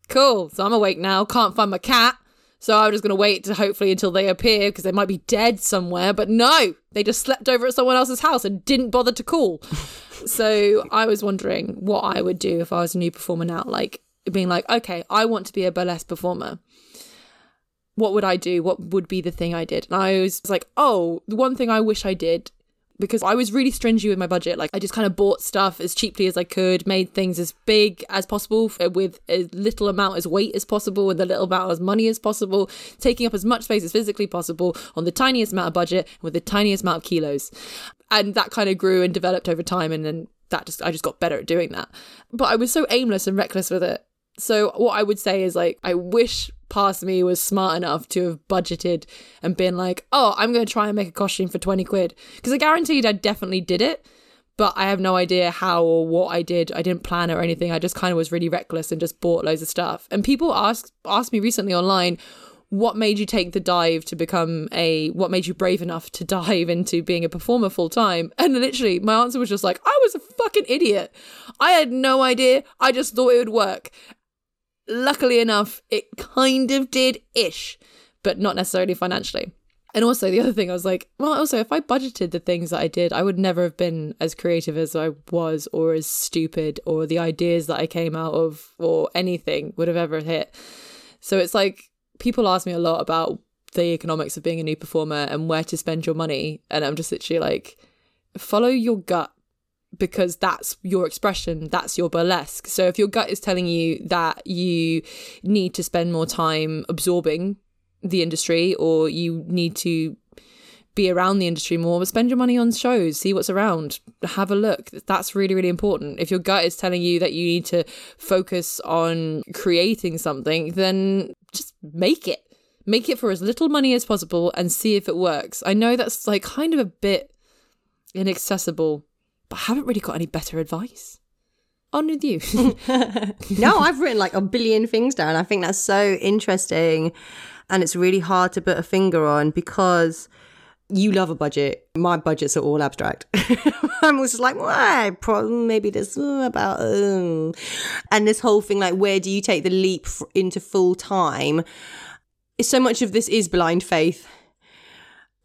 cool. So I'm awake now. Can't find my cat. So I'm just going to wait to hopefully until they appear because they might be dead somewhere. But no, they just slept over at someone else's house and didn't bother to call. so I was wondering what I would do if I was a new performer now. Like being like, okay, I want to be a burlesque performer. What would I do? What would be the thing I did? And I was like, oh, the one thing I wish I did because I was really stringy with my budget. Like I just kind of bought stuff as cheaply as I could, made things as big as possible uh, with as little amount as weight as possible with the little amount as money as possible, taking up as much space as physically possible on the tiniest amount of budget with the tiniest amount of kilos. And that kind of grew and developed over time and then that just I just got better at doing that. But I was so aimless and reckless with it. So what I would say is like I wish past me was smart enough to have budgeted and been like, oh, I'm going to try and make a costume for 20 quid. Because I guaranteed I definitely did it, but I have no idea how or what I did. I didn't plan or anything. I just kind of was really reckless and just bought loads of stuff. And people asked asked me recently online, what made you take the dive to become a what made you brave enough to dive into being a performer full time and literally my answer was just like i was a fucking idiot i had no idea i just thought it would work luckily enough, it kind of did ish, but not necessarily financially. And also, the other thing, I was like, well, also, if I budgeted the things that I did, I would never have been as creative as I was, or as stupid, or the ideas that I came out of, or anything would have ever hit. So it's like, people ask me a lot about the economics of being a new performer and where to spend your money. And I'm just literally like, follow your gut because that's your expression, that's your burlesque. So if your gut is telling you that you need to spend more time absorbing the industry or you need to be around the industry more, spend your money on shows, see what's around, have a look. That's really, really important. If your gut is telling you that you need to focus on creating something, then just make it. Make it for as little money as possible and see if it works. I know that's like kind of a bit inaccessible but I haven't really got any better advice. On with you. no, I've written like a billion things down. I think that's so interesting. And it's really hard to put a finger on because you love a budget. My budgets are all abstract. I'm just like, why? Problem maybe this uh, about, uh. and this whole thing like, where do you take the leap into full time? So much of this is blind faith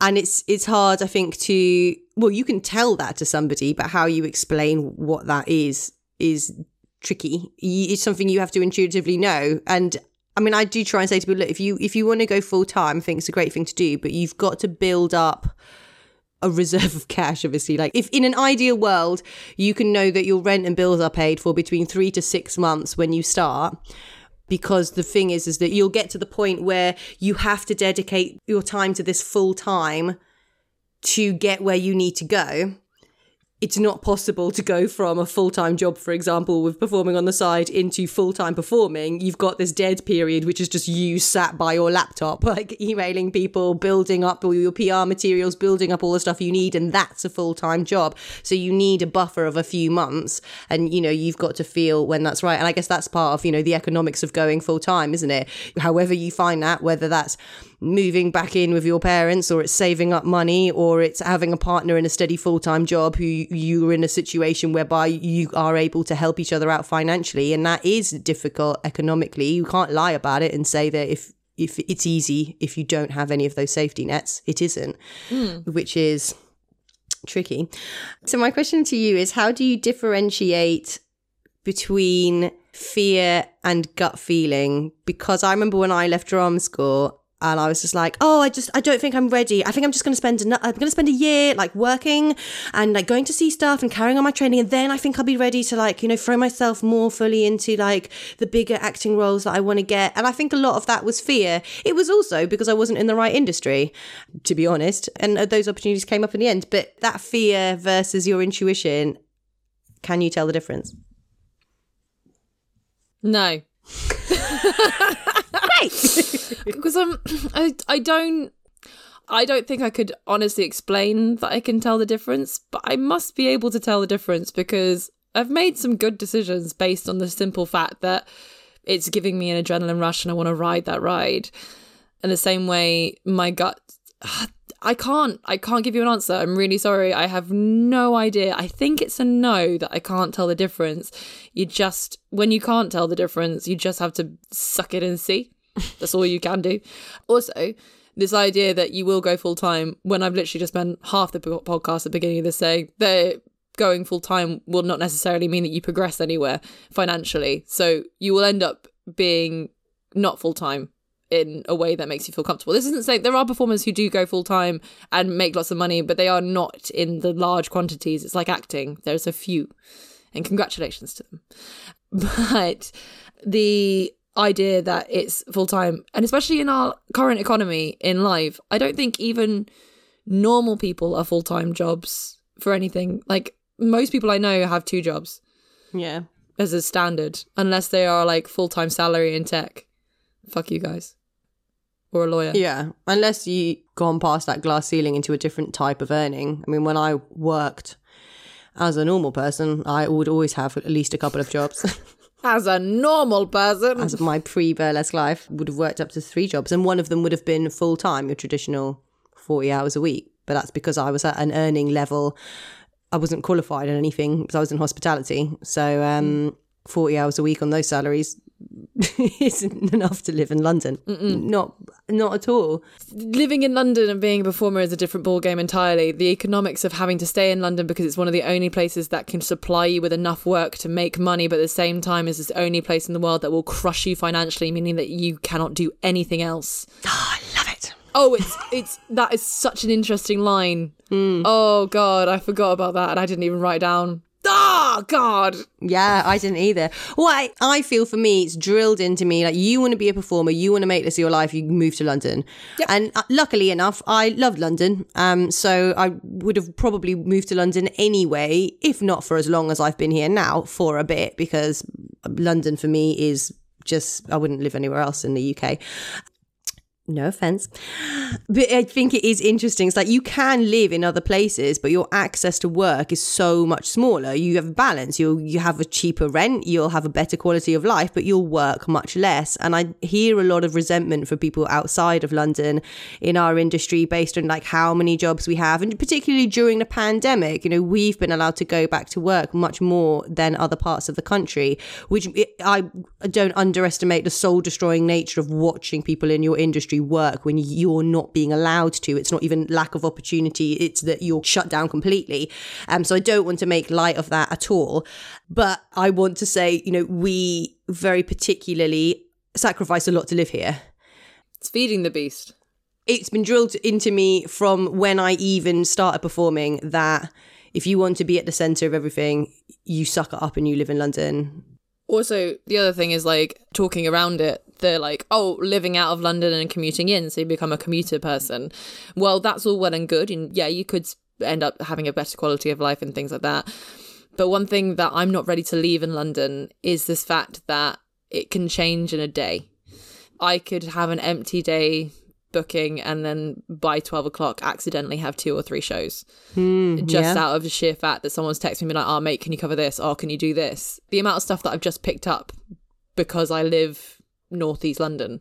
and it's it's hard i think to well you can tell that to somebody but how you explain what that is is tricky. It's something you have to intuitively know. And i mean i do try and say to people look if you if you want to go full time i think it's a great thing to do but you've got to build up a reserve of cash obviously. Like if in an ideal world you can know that your rent and bills are paid for between 3 to 6 months when you start because the thing is is that you'll get to the point where you have to dedicate your time to this full time to get where you need to go it's not possible to go from a full-time job for example with performing on the side into full-time performing. You've got this dead period which is just you sat by your laptop like emailing people building up all your pr materials building up all the stuff you need and that's a full-time job. So you need a buffer of a few months and you know you've got to feel when that's right. And i guess that's part of you know the economics of going full-time isn't it? However you find that whether that's moving back in with your parents or it's saving up money or it's having a partner in a steady full-time job who you are in a situation whereby you are able to help each other out financially and that is difficult economically. You can't lie about it and say that if if it's easy if you don't have any of those safety nets it isn't mm. which is tricky. So my question to you is how do you differentiate between fear and gut feeling? Because i remember when i left drama school and I was just like, oh, I just, I don't think I'm ready. I think I'm just going to spend, an- I'm going to spend a year like working and like going to see stuff and carrying on my training. And then I think I'll be ready to like, you know, throw myself more fully into like the bigger acting roles that I want to get. And I think a lot of that was fear. It was also because I wasn't in the right industry, to be honest. And uh, those opportunities came up in the end. But that fear versus your intuition, can you tell the difference? No. Because I'm I I don't I don't think I could honestly explain that I can tell the difference, but I must be able to tell the difference because I've made some good decisions based on the simple fact that it's giving me an adrenaline rush and I want to ride that ride. In the same way, my gut, I can't, I can't give you an answer. I'm really sorry. I have no idea. I think it's a no that I can't tell the difference. You just, when you can't tell the difference, you just have to suck it and see. That's all you can do. Also, this idea that you will go full time when I've literally just spent half the podcast at the beginning of this saying that going full time will not necessarily mean that you progress anywhere financially. So you will end up being not full time in a way that makes you feel comfortable. This isn't saying there are performers who do go full time and make lots of money, but they are not in the large quantities. It's like acting, there's a few, and congratulations to them. But the idea that it's full time, and especially in our current economy in life, I don't think even normal people are full time jobs for anything. Like most people I know have two jobs Yeah. as a standard, unless they are like full time salary in tech. Fuck you guys. Or a lawyer. Yeah, unless you gone past that glass ceiling into a different type of earning. I mean, when I worked as a normal person, I would always have at least a couple of jobs. As a normal person. as my pre burlesque life, would have worked up to three jobs, and one of them would have been full time, your traditional forty hours a week. But that's because I was at an earning level. I wasn't qualified in anything because I was in hospitality. So um, forty hours a week on those salaries isn't enough to live in London. Not, not at all. living in London and being a performer is a different ballgame entirely. The economics of having to stay in London because it's one of the only places that can supply you with enough work to make money, but at the same time is the only place in the world that will crush you financially, meaning that you cannot do anything else. Oh, I love it. Oh, it's it's that is such an interesting line. Hmm. Oh God, I forgot about that, and I didn't even write down. Ah, God. Yeah, I didn't either. Well, I, I feel for me, it's drilled into me like you want to be a performer, you want to make this your life, you move to London. And uh, luckily enough, I loved London. Um, so I would have probably moved to London anyway, if not for as long as I've been here now, for a bit, because London for me is just, I wouldn't live anywhere else in the UK. No offense. But I think it is interesting. It's like you can live in other places, but your access to work is so much smaller. You have balance. You you have a cheaper rent, you'll have a better quality of life, but you'll work much less. And I hear a lot of resentment for people outside of London in our industry based on like how many jobs we have. And particularly during the pandemic, you know, we've been allowed to go back to work much more than other parts of the country, which I don't underestimate the soul destroying nature of watching people in your industry work when you're not being allowed to. It's not even lack of opportunity, it's that you're shut down completely. Um, so I don't want to make light of that at all. But I want to say, you know, we very particularly sacrifice a lot to live here. It's feeding the beast. It's been drilled into me from when I even started performing that if you want to be at the center of everything, you suck it up and you live in London. Also, the other thing is like talking around it. They're like, oh, living out of London and commuting in, so you become a commuter person. Well, that's all well and good. And yeah, you could end up having a better quality of life and things like that. But one thing that I'm not ready to leave in London is this fact that it can change in a day. I could have an empty day booking and then by 12 o'clock accidentally have two or three shows hmm, just yeah. out of the sheer fact that someone's texting me like oh mate can you cover this oh can you do this the amount of stuff that i've just picked up because i live northeast london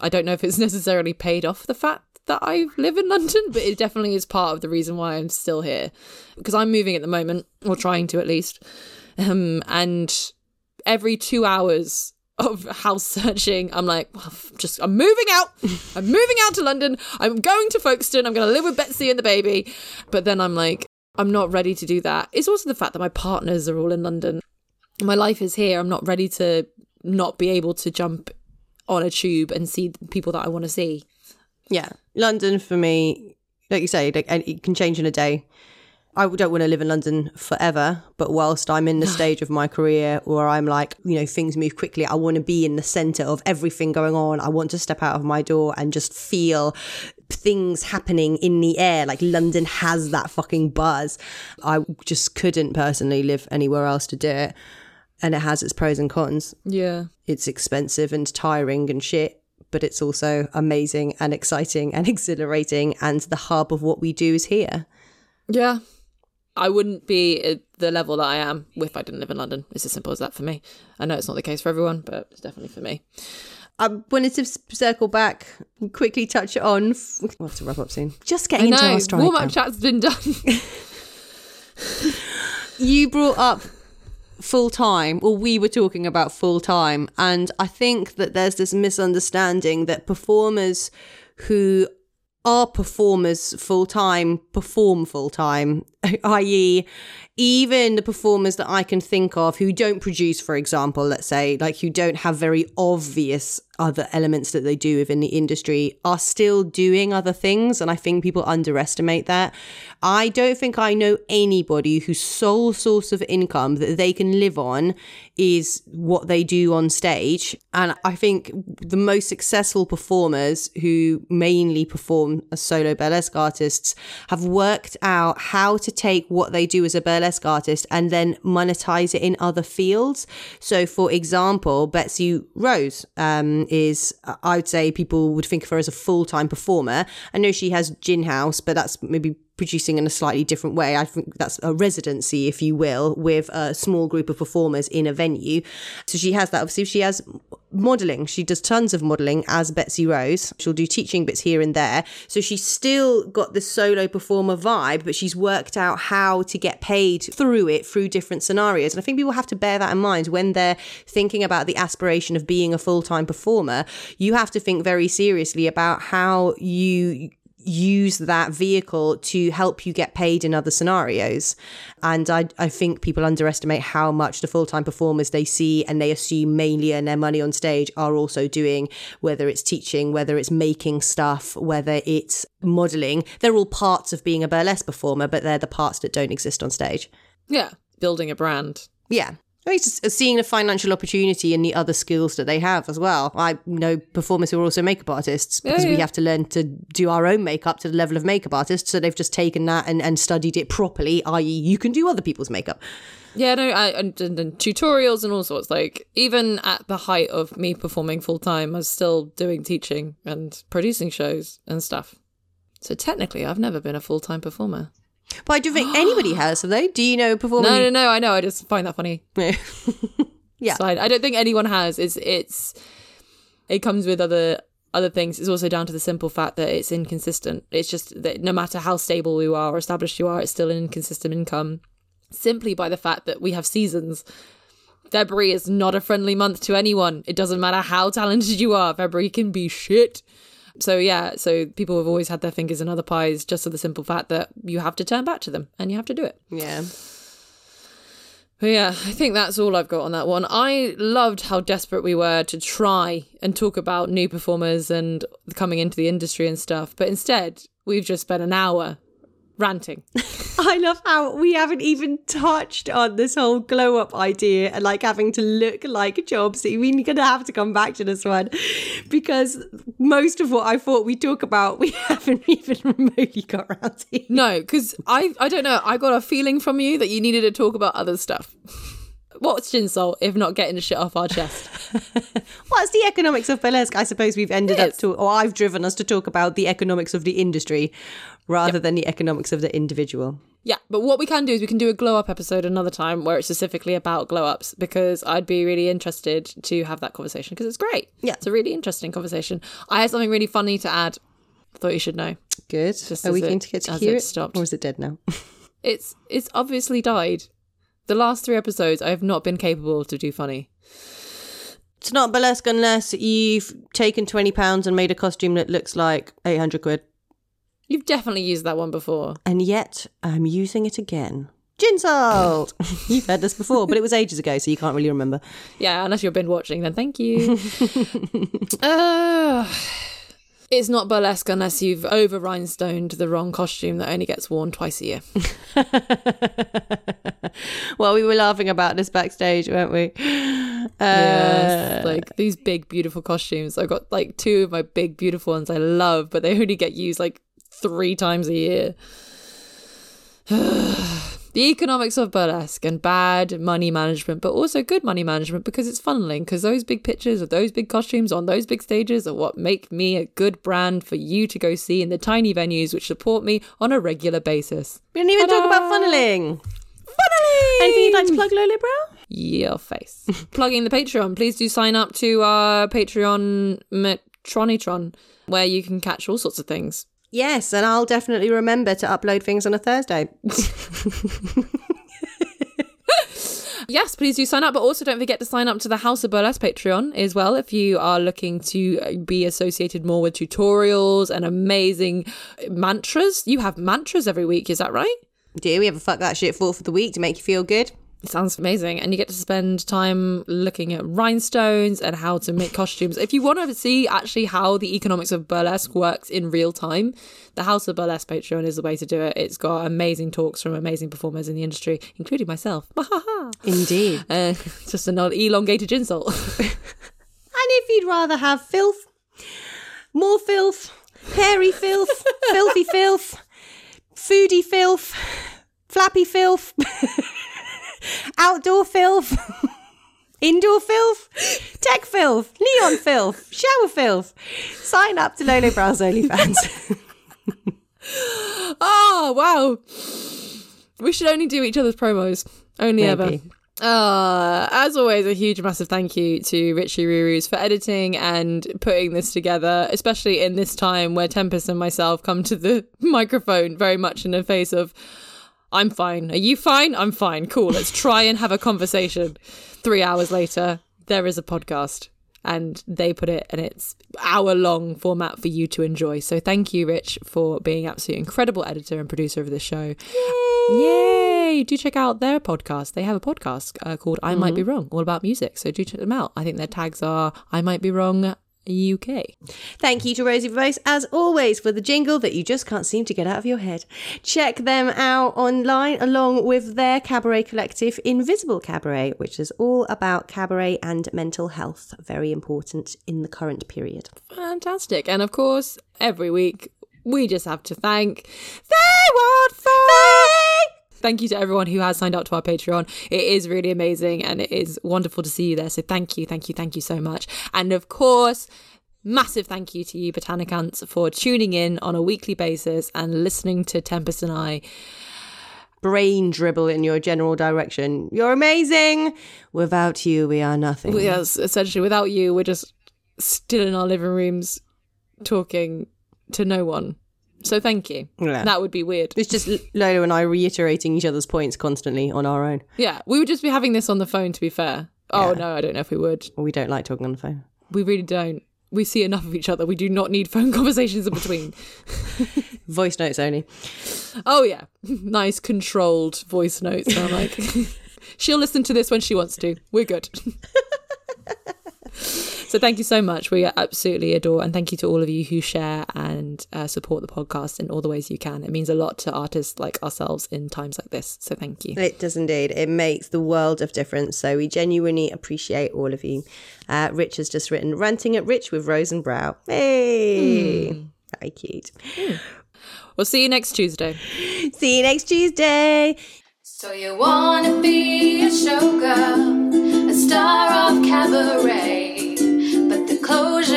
i don't know if it's necessarily paid off the fact that i live in london but it definitely is part of the reason why i'm still here because i'm moving at the moment or trying to at least um, and every two hours of house searching, I'm like, well, just I'm moving out. I'm moving out to London. I'm going to Folkestone. I'm going to live with Betsy and the baby. But then I'm like, I'm not ready to do that. It's also the fact that my partners are all in London. My life is here. I'm not ready to not be able to jump on a tube and see the people that I want to see. Yeah, London for me, like you say, like, it can change in a day. I don't want to live in London forever, but whilst I'm in the stage of my career where I'm like, you know, things move quickly, I want to be in the center of everything going on. I want to step out of my door and just feel things happening in the air. Like London has that fucking buzz. I just couldn't personally live anywhere else to do it. And it has its pros and cons Yeah. it's expensive and tiring and shit but it's also amazing and exciting and exhilarating. And the hub of what we do is here. Yeah. I wouldn't be at the level that I am if I didn't live in London. It's as simple as that for me. I know it's not the case for everyone, but it's definitely for me. I wanted to circle back, quickly touch on. f- We'll have to wrap up soon. Just getting into our strike. Warm up chat's been done. you brought up full time, or we were talking about full time, and I think that there's this misunderstanding that performers who are performers full time perform full time, i.e., even the performers that I can think of who don't produce, for example, let's say, like who don't have very obvious other elements that they do within the industry, are still doing other things. And I think people underestimate that. I don't think I know anybody whose sole source of income that they can live on is what they do on stage. And I think the most successful performers who mainly perform as solo burlesque artists have worked out how to take what they do as a burlesque artist and then monetize it in other fields. So, for example, Betsy Rose um, is, I would say, people would think of her as a full time performer. I know she has Gin House, but that's maybe producing in a slightly different way. I think that's a residency, if you will, with a small group of performers in a venue. So she has that. Obviously, she has modeling. She does tons of modeling as Betsy Rose. She'll do teaching bits here and there. So she's still got the solo performer vibe, but she's worked out how to get paid through it through different scenarios. And I think people have to bear that in mind when they're thinking about the aspiration of being a full time performer. You have to think very seriously about how you use that vehicle to help you get paid in other scenarios. And I, I think people underestimate how much the full time performers they see and they assume mainly earn their money on stage are also doing, whether it's teaching, whether it's making stuff, whether it's modeling. They're all parts of being a burlesque performer, but they're the parts that don't exist on stage. yeah. Building a brand. Yeah. I mean, It's just seeing a financial opportunity in the other skills that they have as well. I know performers who are also makeup artists because we yeah. have to learn to do our own makeup to the level of makeup artists. So they've just taken that and, and studied it properly, i.e., you can do other people's makeup. Yeah, no, I, and, and, and tutorials and all sorts. Like, even at the height of me performing full time, I was still doing teaching and producing shows and stuff. So technically, I've never been a full time performer. But I don't think anybody has, have they? Do you know a performer? No, no, no. I know. I just find that funny. Yeah. side. I don't think anyone has. It's it's it comes with other other things. It's also down to the simple fact that it's inconsistent. It's just that no matter how stable you are or established you are, it's still an inconsistent income. Simply by the fact that we have seasons. February is not a friendly month to anyone. It doesn't matter how talented you are. February can be shit. So yeah, so people have always had their fingers in other pies just for the simple fact that you have to turn back to them and you have to do it. Yeah. But yeah, I think that's all I've got on that one. I loved how desperate we were to try and talk about new performers and coming into the industry and stuff. But instead, we've just spent an hour ranting. I love how we haven't even touched on this whole glow up idea and like having to look like Jobsy. We're going to have to come back to this one because most of what I thought we'd talk about, we haven't even remotely got around to. No, because I, I don't know. I got a feeling from you that you needed to talk about other stuff. What's Jinsol if not getting the shit off our chest? What's the economics of burlesque? I suppose we've ended up to, or I've driven us to talk about the economics of the industry rather than the economics of the individual. Yeah, but what we can do is we can do a glow up episode another time where it's specifically about glow ups because I'd be really interested to have that conversation because it's great. Yeah. It's a really interesting conversation. I had something really funny to add. I thought you should know. Good. Just Are we as it- going to get to hear it it? stopped. Or is it dead now? It's it's obviously died. The last three episodes I have not been capable to do funny. it's not burlesque unless you've taken £20 and made a costume that looks like 800 quid. You've definitely used that one before. and yet I'm using it again. Gin salt! You've heard this before, but it was ages ago, so you can't really remember. Yeah, unless you've been watching, then thank you. uh, it's not burlesque unless you've over rhinestoned the wrong costume that only gets worn twice a year. Well, we were laughing about this backstage, weren't we? Uh, Yes, like these big beautiful costumes. I've got like two of my big beautiful ones I love, but they only get used like three times a year. The economics of burlesque and bad money management, but also good money management because it's funneling. Because those big pictures of those big costumes on those big stages are what make me a good brand for you to go see in the tiny venues which support me on a regular basis. We didn't even talk about funneling. Funneling! Anything you'd like to plug, Lolo Brow? Your face. Plugging the Patreon. Please do sign up to our Patreon Metronitron, where you can catch all sorts of things. Yes, and I'll definitely remember to upload things on a Thursday. Yes, please do sign up, but also don't forget to sign up to the House of Burlesque Patreon as well if you are looking to uh, be associated more with tutorials and amazing mantras. You have mantras every week, is that right? Do we have a fuck that shit for for the week to make you feel good? Sounds amazing. And you get to spend time looking at rhinestones and how to make costumes. If you want to see actually how the economics of burlesque works in real time, the House of Burlesque Patreon is the way to do it. It's got amazing talks from amazing performers in the industry, including myself. Indeed. uh, just an elongated insult. And if you'd rather have filth, more filth, hairy filth, filthy filth, foodie filth, flappy filth, outdoor filth, indoor filth, tech filth, neon filth, shower filth, sign up to Lolo Brow's OnlyFans. oh, wow. We should only do each other's promos. Only ever. Maybe. Uh, as always, a huge, massive thank you to Richie Rurus for editing and putting this together, especially in this time where Tempest and myself come to the microphone very much in the face of, I'm fine. Are you fine? I'm fine. Cool. Let's try and have a conversation. Three hours later, there is a podcast. And they put it, and it's hour long format for you to enjoy. So thank you, Rich, for being absolutely incredible editor and producer of this show. Yay! Do check out their podcast. They have a podcast uh, called I Might Be Wrong, all about music. So do check them out. I think their tags are I Might Be Wrong UK. Thank you to Rosie Voice, as always, for the jingle that you just can't seem to get out of your head. Check them out online along with their cabaret collective, Invisible Cabaret, which is all about cabaret and mental health. Very important in the current period. Fantastic. And of course, every week we just have to thank They Want Fight! Thank you to everyone who has signed up to our Patreon. It is really amazing and it is wonderful to see you there. So thank you, thank you, thank you so much. And of course, massive thank you to you, Botanicants, for tuning in on a weekly basis and listening to Tempest and I Brain dribble in your general direction. You're amazing. Without you, we are nothing. Yes, essentially, without you, we're just still in our living rooms talking to no one. So thank you. Yeah. That would be weird. It's just Lolo and I reiterating each other's points constantly on our own. Yeah, we would just be having this on the phone, to be fair. Oh, no, I don't know if we would. We don't like talking on the phone. We really don't. We see enough of each other. We do not need phone conversations in between. Voice notes only. oh, yeah. Nice, controlled voice notes. I'm like, she'll listen to this when she wants to. We're good. So thank you so much. We absolutely adore, and thank you to all of you who share and uh, support the podcast in all the ways you can. It means a lot to artists like ourselves in times like this. So thank you. It does indeed. It makes the world of difference. So we genuinely appreciate all of you. Uh, Rich has just written "Ranting at Rich" with Rose and Brow. Hey, very cute. We'll see you next Tuesday. See you next Tuesday. So you wanna be a showgirl, a star of cabaret, but the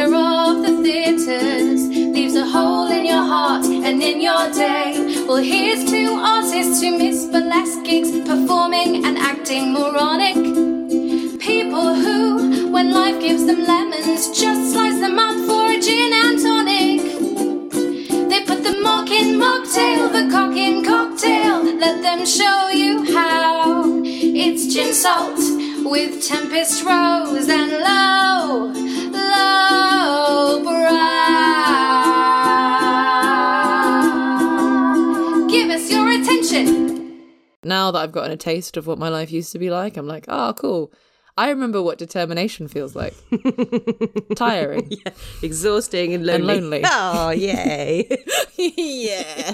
closure of the theaters leaves a hole in your heart and in your day. Well, here's two artists who miss gigs, performing and acting moronic. People who, when life gives them lemons, just slice them up for a gin and tonic. They put the mock in mocktail, the cock in cocktail. Let them show you how. It's gin salt with tempest rose and low, low Now that I've gotten a taste of what my life used to be like, I'm like, oh, cool. I remember what determination feels like. Tiring. Exhausting and lonely. lonely. Oh, yay. yeah.